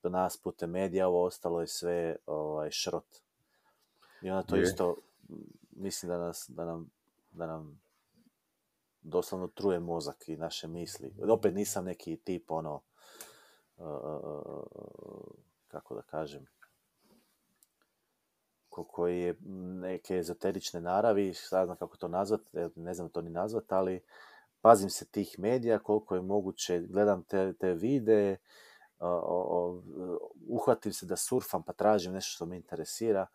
do nas putem medija, ovo ostalo je sve ovaj, šrot. I onda to Je. isto, mislim da, nas, da, nam, da nam doslovno truje mozak i naše misli. Opet nisam neki tip ono, uh, kako da kažem, ko- koji je neke ezoterične naravi, šta znam kako to nazvat, e, ne znam to ni nazvat, ali pazim se tih medija koliko je moguće, gledam te, te videe, o, o, o, uhvatim se da surfam pa tražim nešto što me interesira.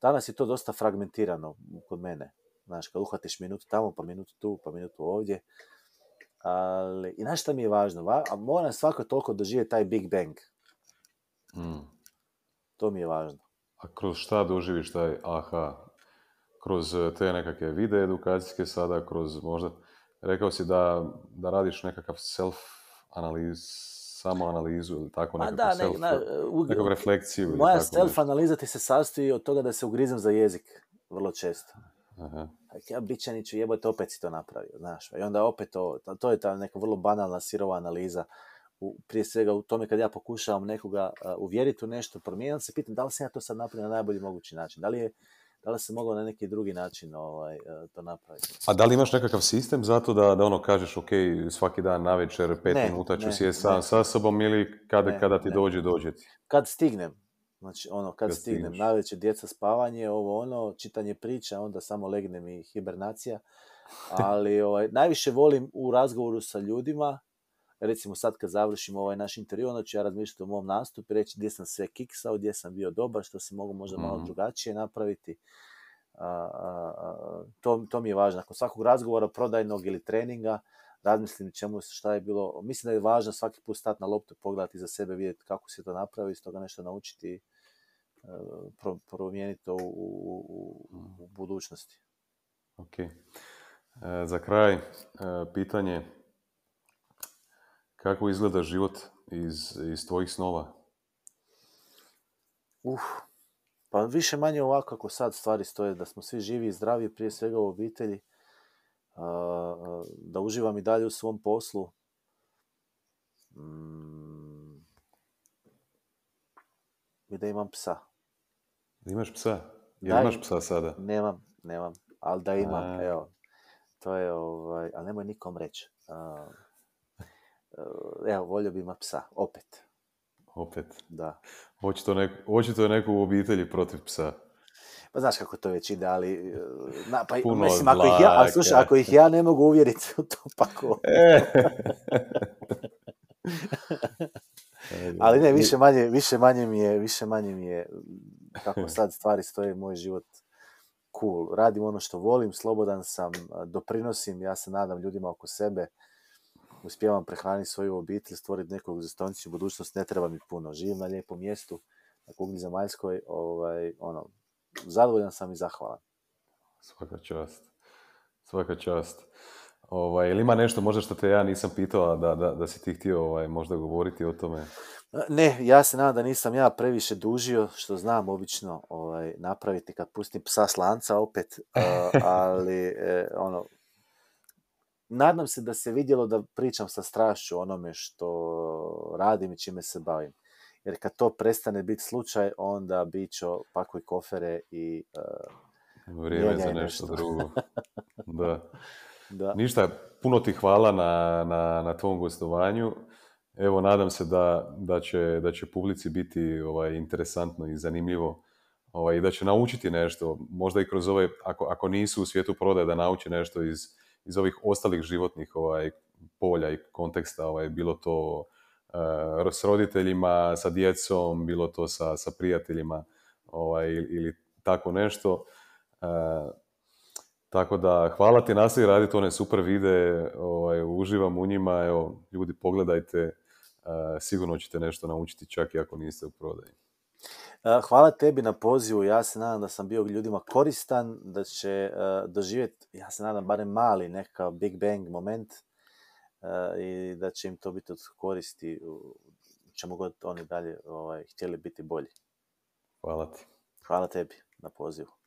Danas je to dosta fragmentirano kod mene. Znaš, kad uhvatiš minutu tamo, pa minutu tu, pa minutu ovdje. Ali, i znaš šta mi je važno? Va, a moram svako toliko doživjeti taj Big Bang. Mm. To mi je važno. A kroz šta doživiš taj aha? Kroz te nekakve video edukacijske sada, kroz možda, rekao si da, da radiš nekakav self analiz, samo analizu ili tako Pa nekakav da, self, na, u- nekakvu refleksiju ili moja tako nešto. self-analiza ti se sastoji od toga da se ugrizem za jezik vrlo često. Aha. Ja bićaniću jebote, opet si to napravio, znaš. I onda opet to, to je ta neka vrlo banalna sirova analiza. U, prije svega u tome kad ja pokušavam nekoga uh, uvjeriti u nešto, promijeniti se, pitam da li sam ja to sad napravio na najbolji mogući način. Da li je da li se moglo na neki drugi način ovaj, uh, to napraviti. A da li imaš nekakav sistem za to da, da ono kažeš ok, svaki dan navečer pet Ne, minuta ću sjesti sam ne. sa sobom ili kada, Ne, kada ti ne. dođe, dođe ti? Kad stignem, znači ono, kad, Kad stignem, stigneš. navečer djeca spavanje, ovo ono, čitanje priča, onda samo legnem i hibernacija. Ali ovaj, najviše volim u razgovoru sa ljudima, recimo sad kad završim ovaj naš intervju, onda ću ja razmišljati o mom nastupu i reći gdje sam sve kiksao, gdje sam bio dobar, što se mogu možda malo Mhm. drugačije napraviti. A, a, a, to, to mi je važno. Nakon svakog razgovora prodajnog ili treninga, razmislim čemu, šta je bilo. Mislim da je važno svaki put stati na loptu, pogledati za sebe, vidjeti kako se to napravi, iz toga nešto naučiti, e, pro, promijeniti to u, u, u, u budućnosti. Ok. E, za kraj, e, pitanje kako izgleda život iz, iz tvojih snova? Uf, pa više manje ovako kako sad stvari stoje, da smo svi živi i zdravi, prije svega u obitelji, da uživam i dalje u svom poslu. Mm, I da imam psa. Imaš psa? Jel imaš im- psa sada? Nemam, nemam, ali da imam, A. evo. To je, ovaj, ali nemoj nikom reći. A, Evo, volio bi ima psa, opet, Opet. da. Očito, očito je neko u obitelji protiv psa. Pa znaš kako to već ide, ali... e, Na, pa, Puno mislim, ako ih ja, a slušaj, ako ih ja ne mogu uvjeriti u to, pa ko? E. Ali ne, više manje, više manje mi je, više manje mi je, kako sad stvari stoje, moj život cool. Radim ono što volim, slobodan sam, doprinosim, ja se nadam ljudima oko sebe, uspijevam prehraniti svoju obitelj, stvoriti neku egzistenciju, budućnost ne treba mi puno. Živim na lijepom mjestu, na kugli zemaljskoj, ovaj, ono, zadovoljan sam i zahvalan. Svaka čast. Svaka čast. Ovaj, ili ima nešto možda što te ja nisam pitao, da, da, da si ti htio ovaj, možda govoriti o tome? Ne, ja se nadam da nisam ja previše dužio, što znam obično ovaj, napraviti kad pustim psa s lanca opet, ali e, ono, nadam se da se vidjelo da pričam sa strašću onome što radim i čime se bavim. Jer kad to prestane biti slučaj, onda bit ću pakuj kofere i e, Vrijeme za nešto. drugo. Da. da. Ništa, puno ti hvala na, na, na tvom gostovanju. Evo, nadam se da, da, će, da će publici biti ovaj, interesantno i zanimljivo ovaj, i da će naučiti nešto, možda i kroz ove, ako, ako nisu u svijetu prodaje, da nauče nešto iz, iz ovih ostalih životnih ovaj, polja i konteksta, ovaj, bilo to eh, s roditeljima, sa djecom, bilo to sa, sa prijateljima ovaj, ili, tako nešto. Eh, tako da, hvala ti, nastavi raditi one super videe, ovaj, uživam u njima, evo, ljudi pogledajte, eh, sigurno ćete nešto naučiti čak i ako niste u prodaji. E, Hvala tebi na pozivu, ja se nadam da sam bio ljudima koristan, da će e, doživjeti, ja se nadam, barem mali nekakav Big Bang moment e, i da će im to biti od koristi u čemu god oni dalje ovaj, htjeli biti bolji. Hvala ti. Hvala tebi na pozivu.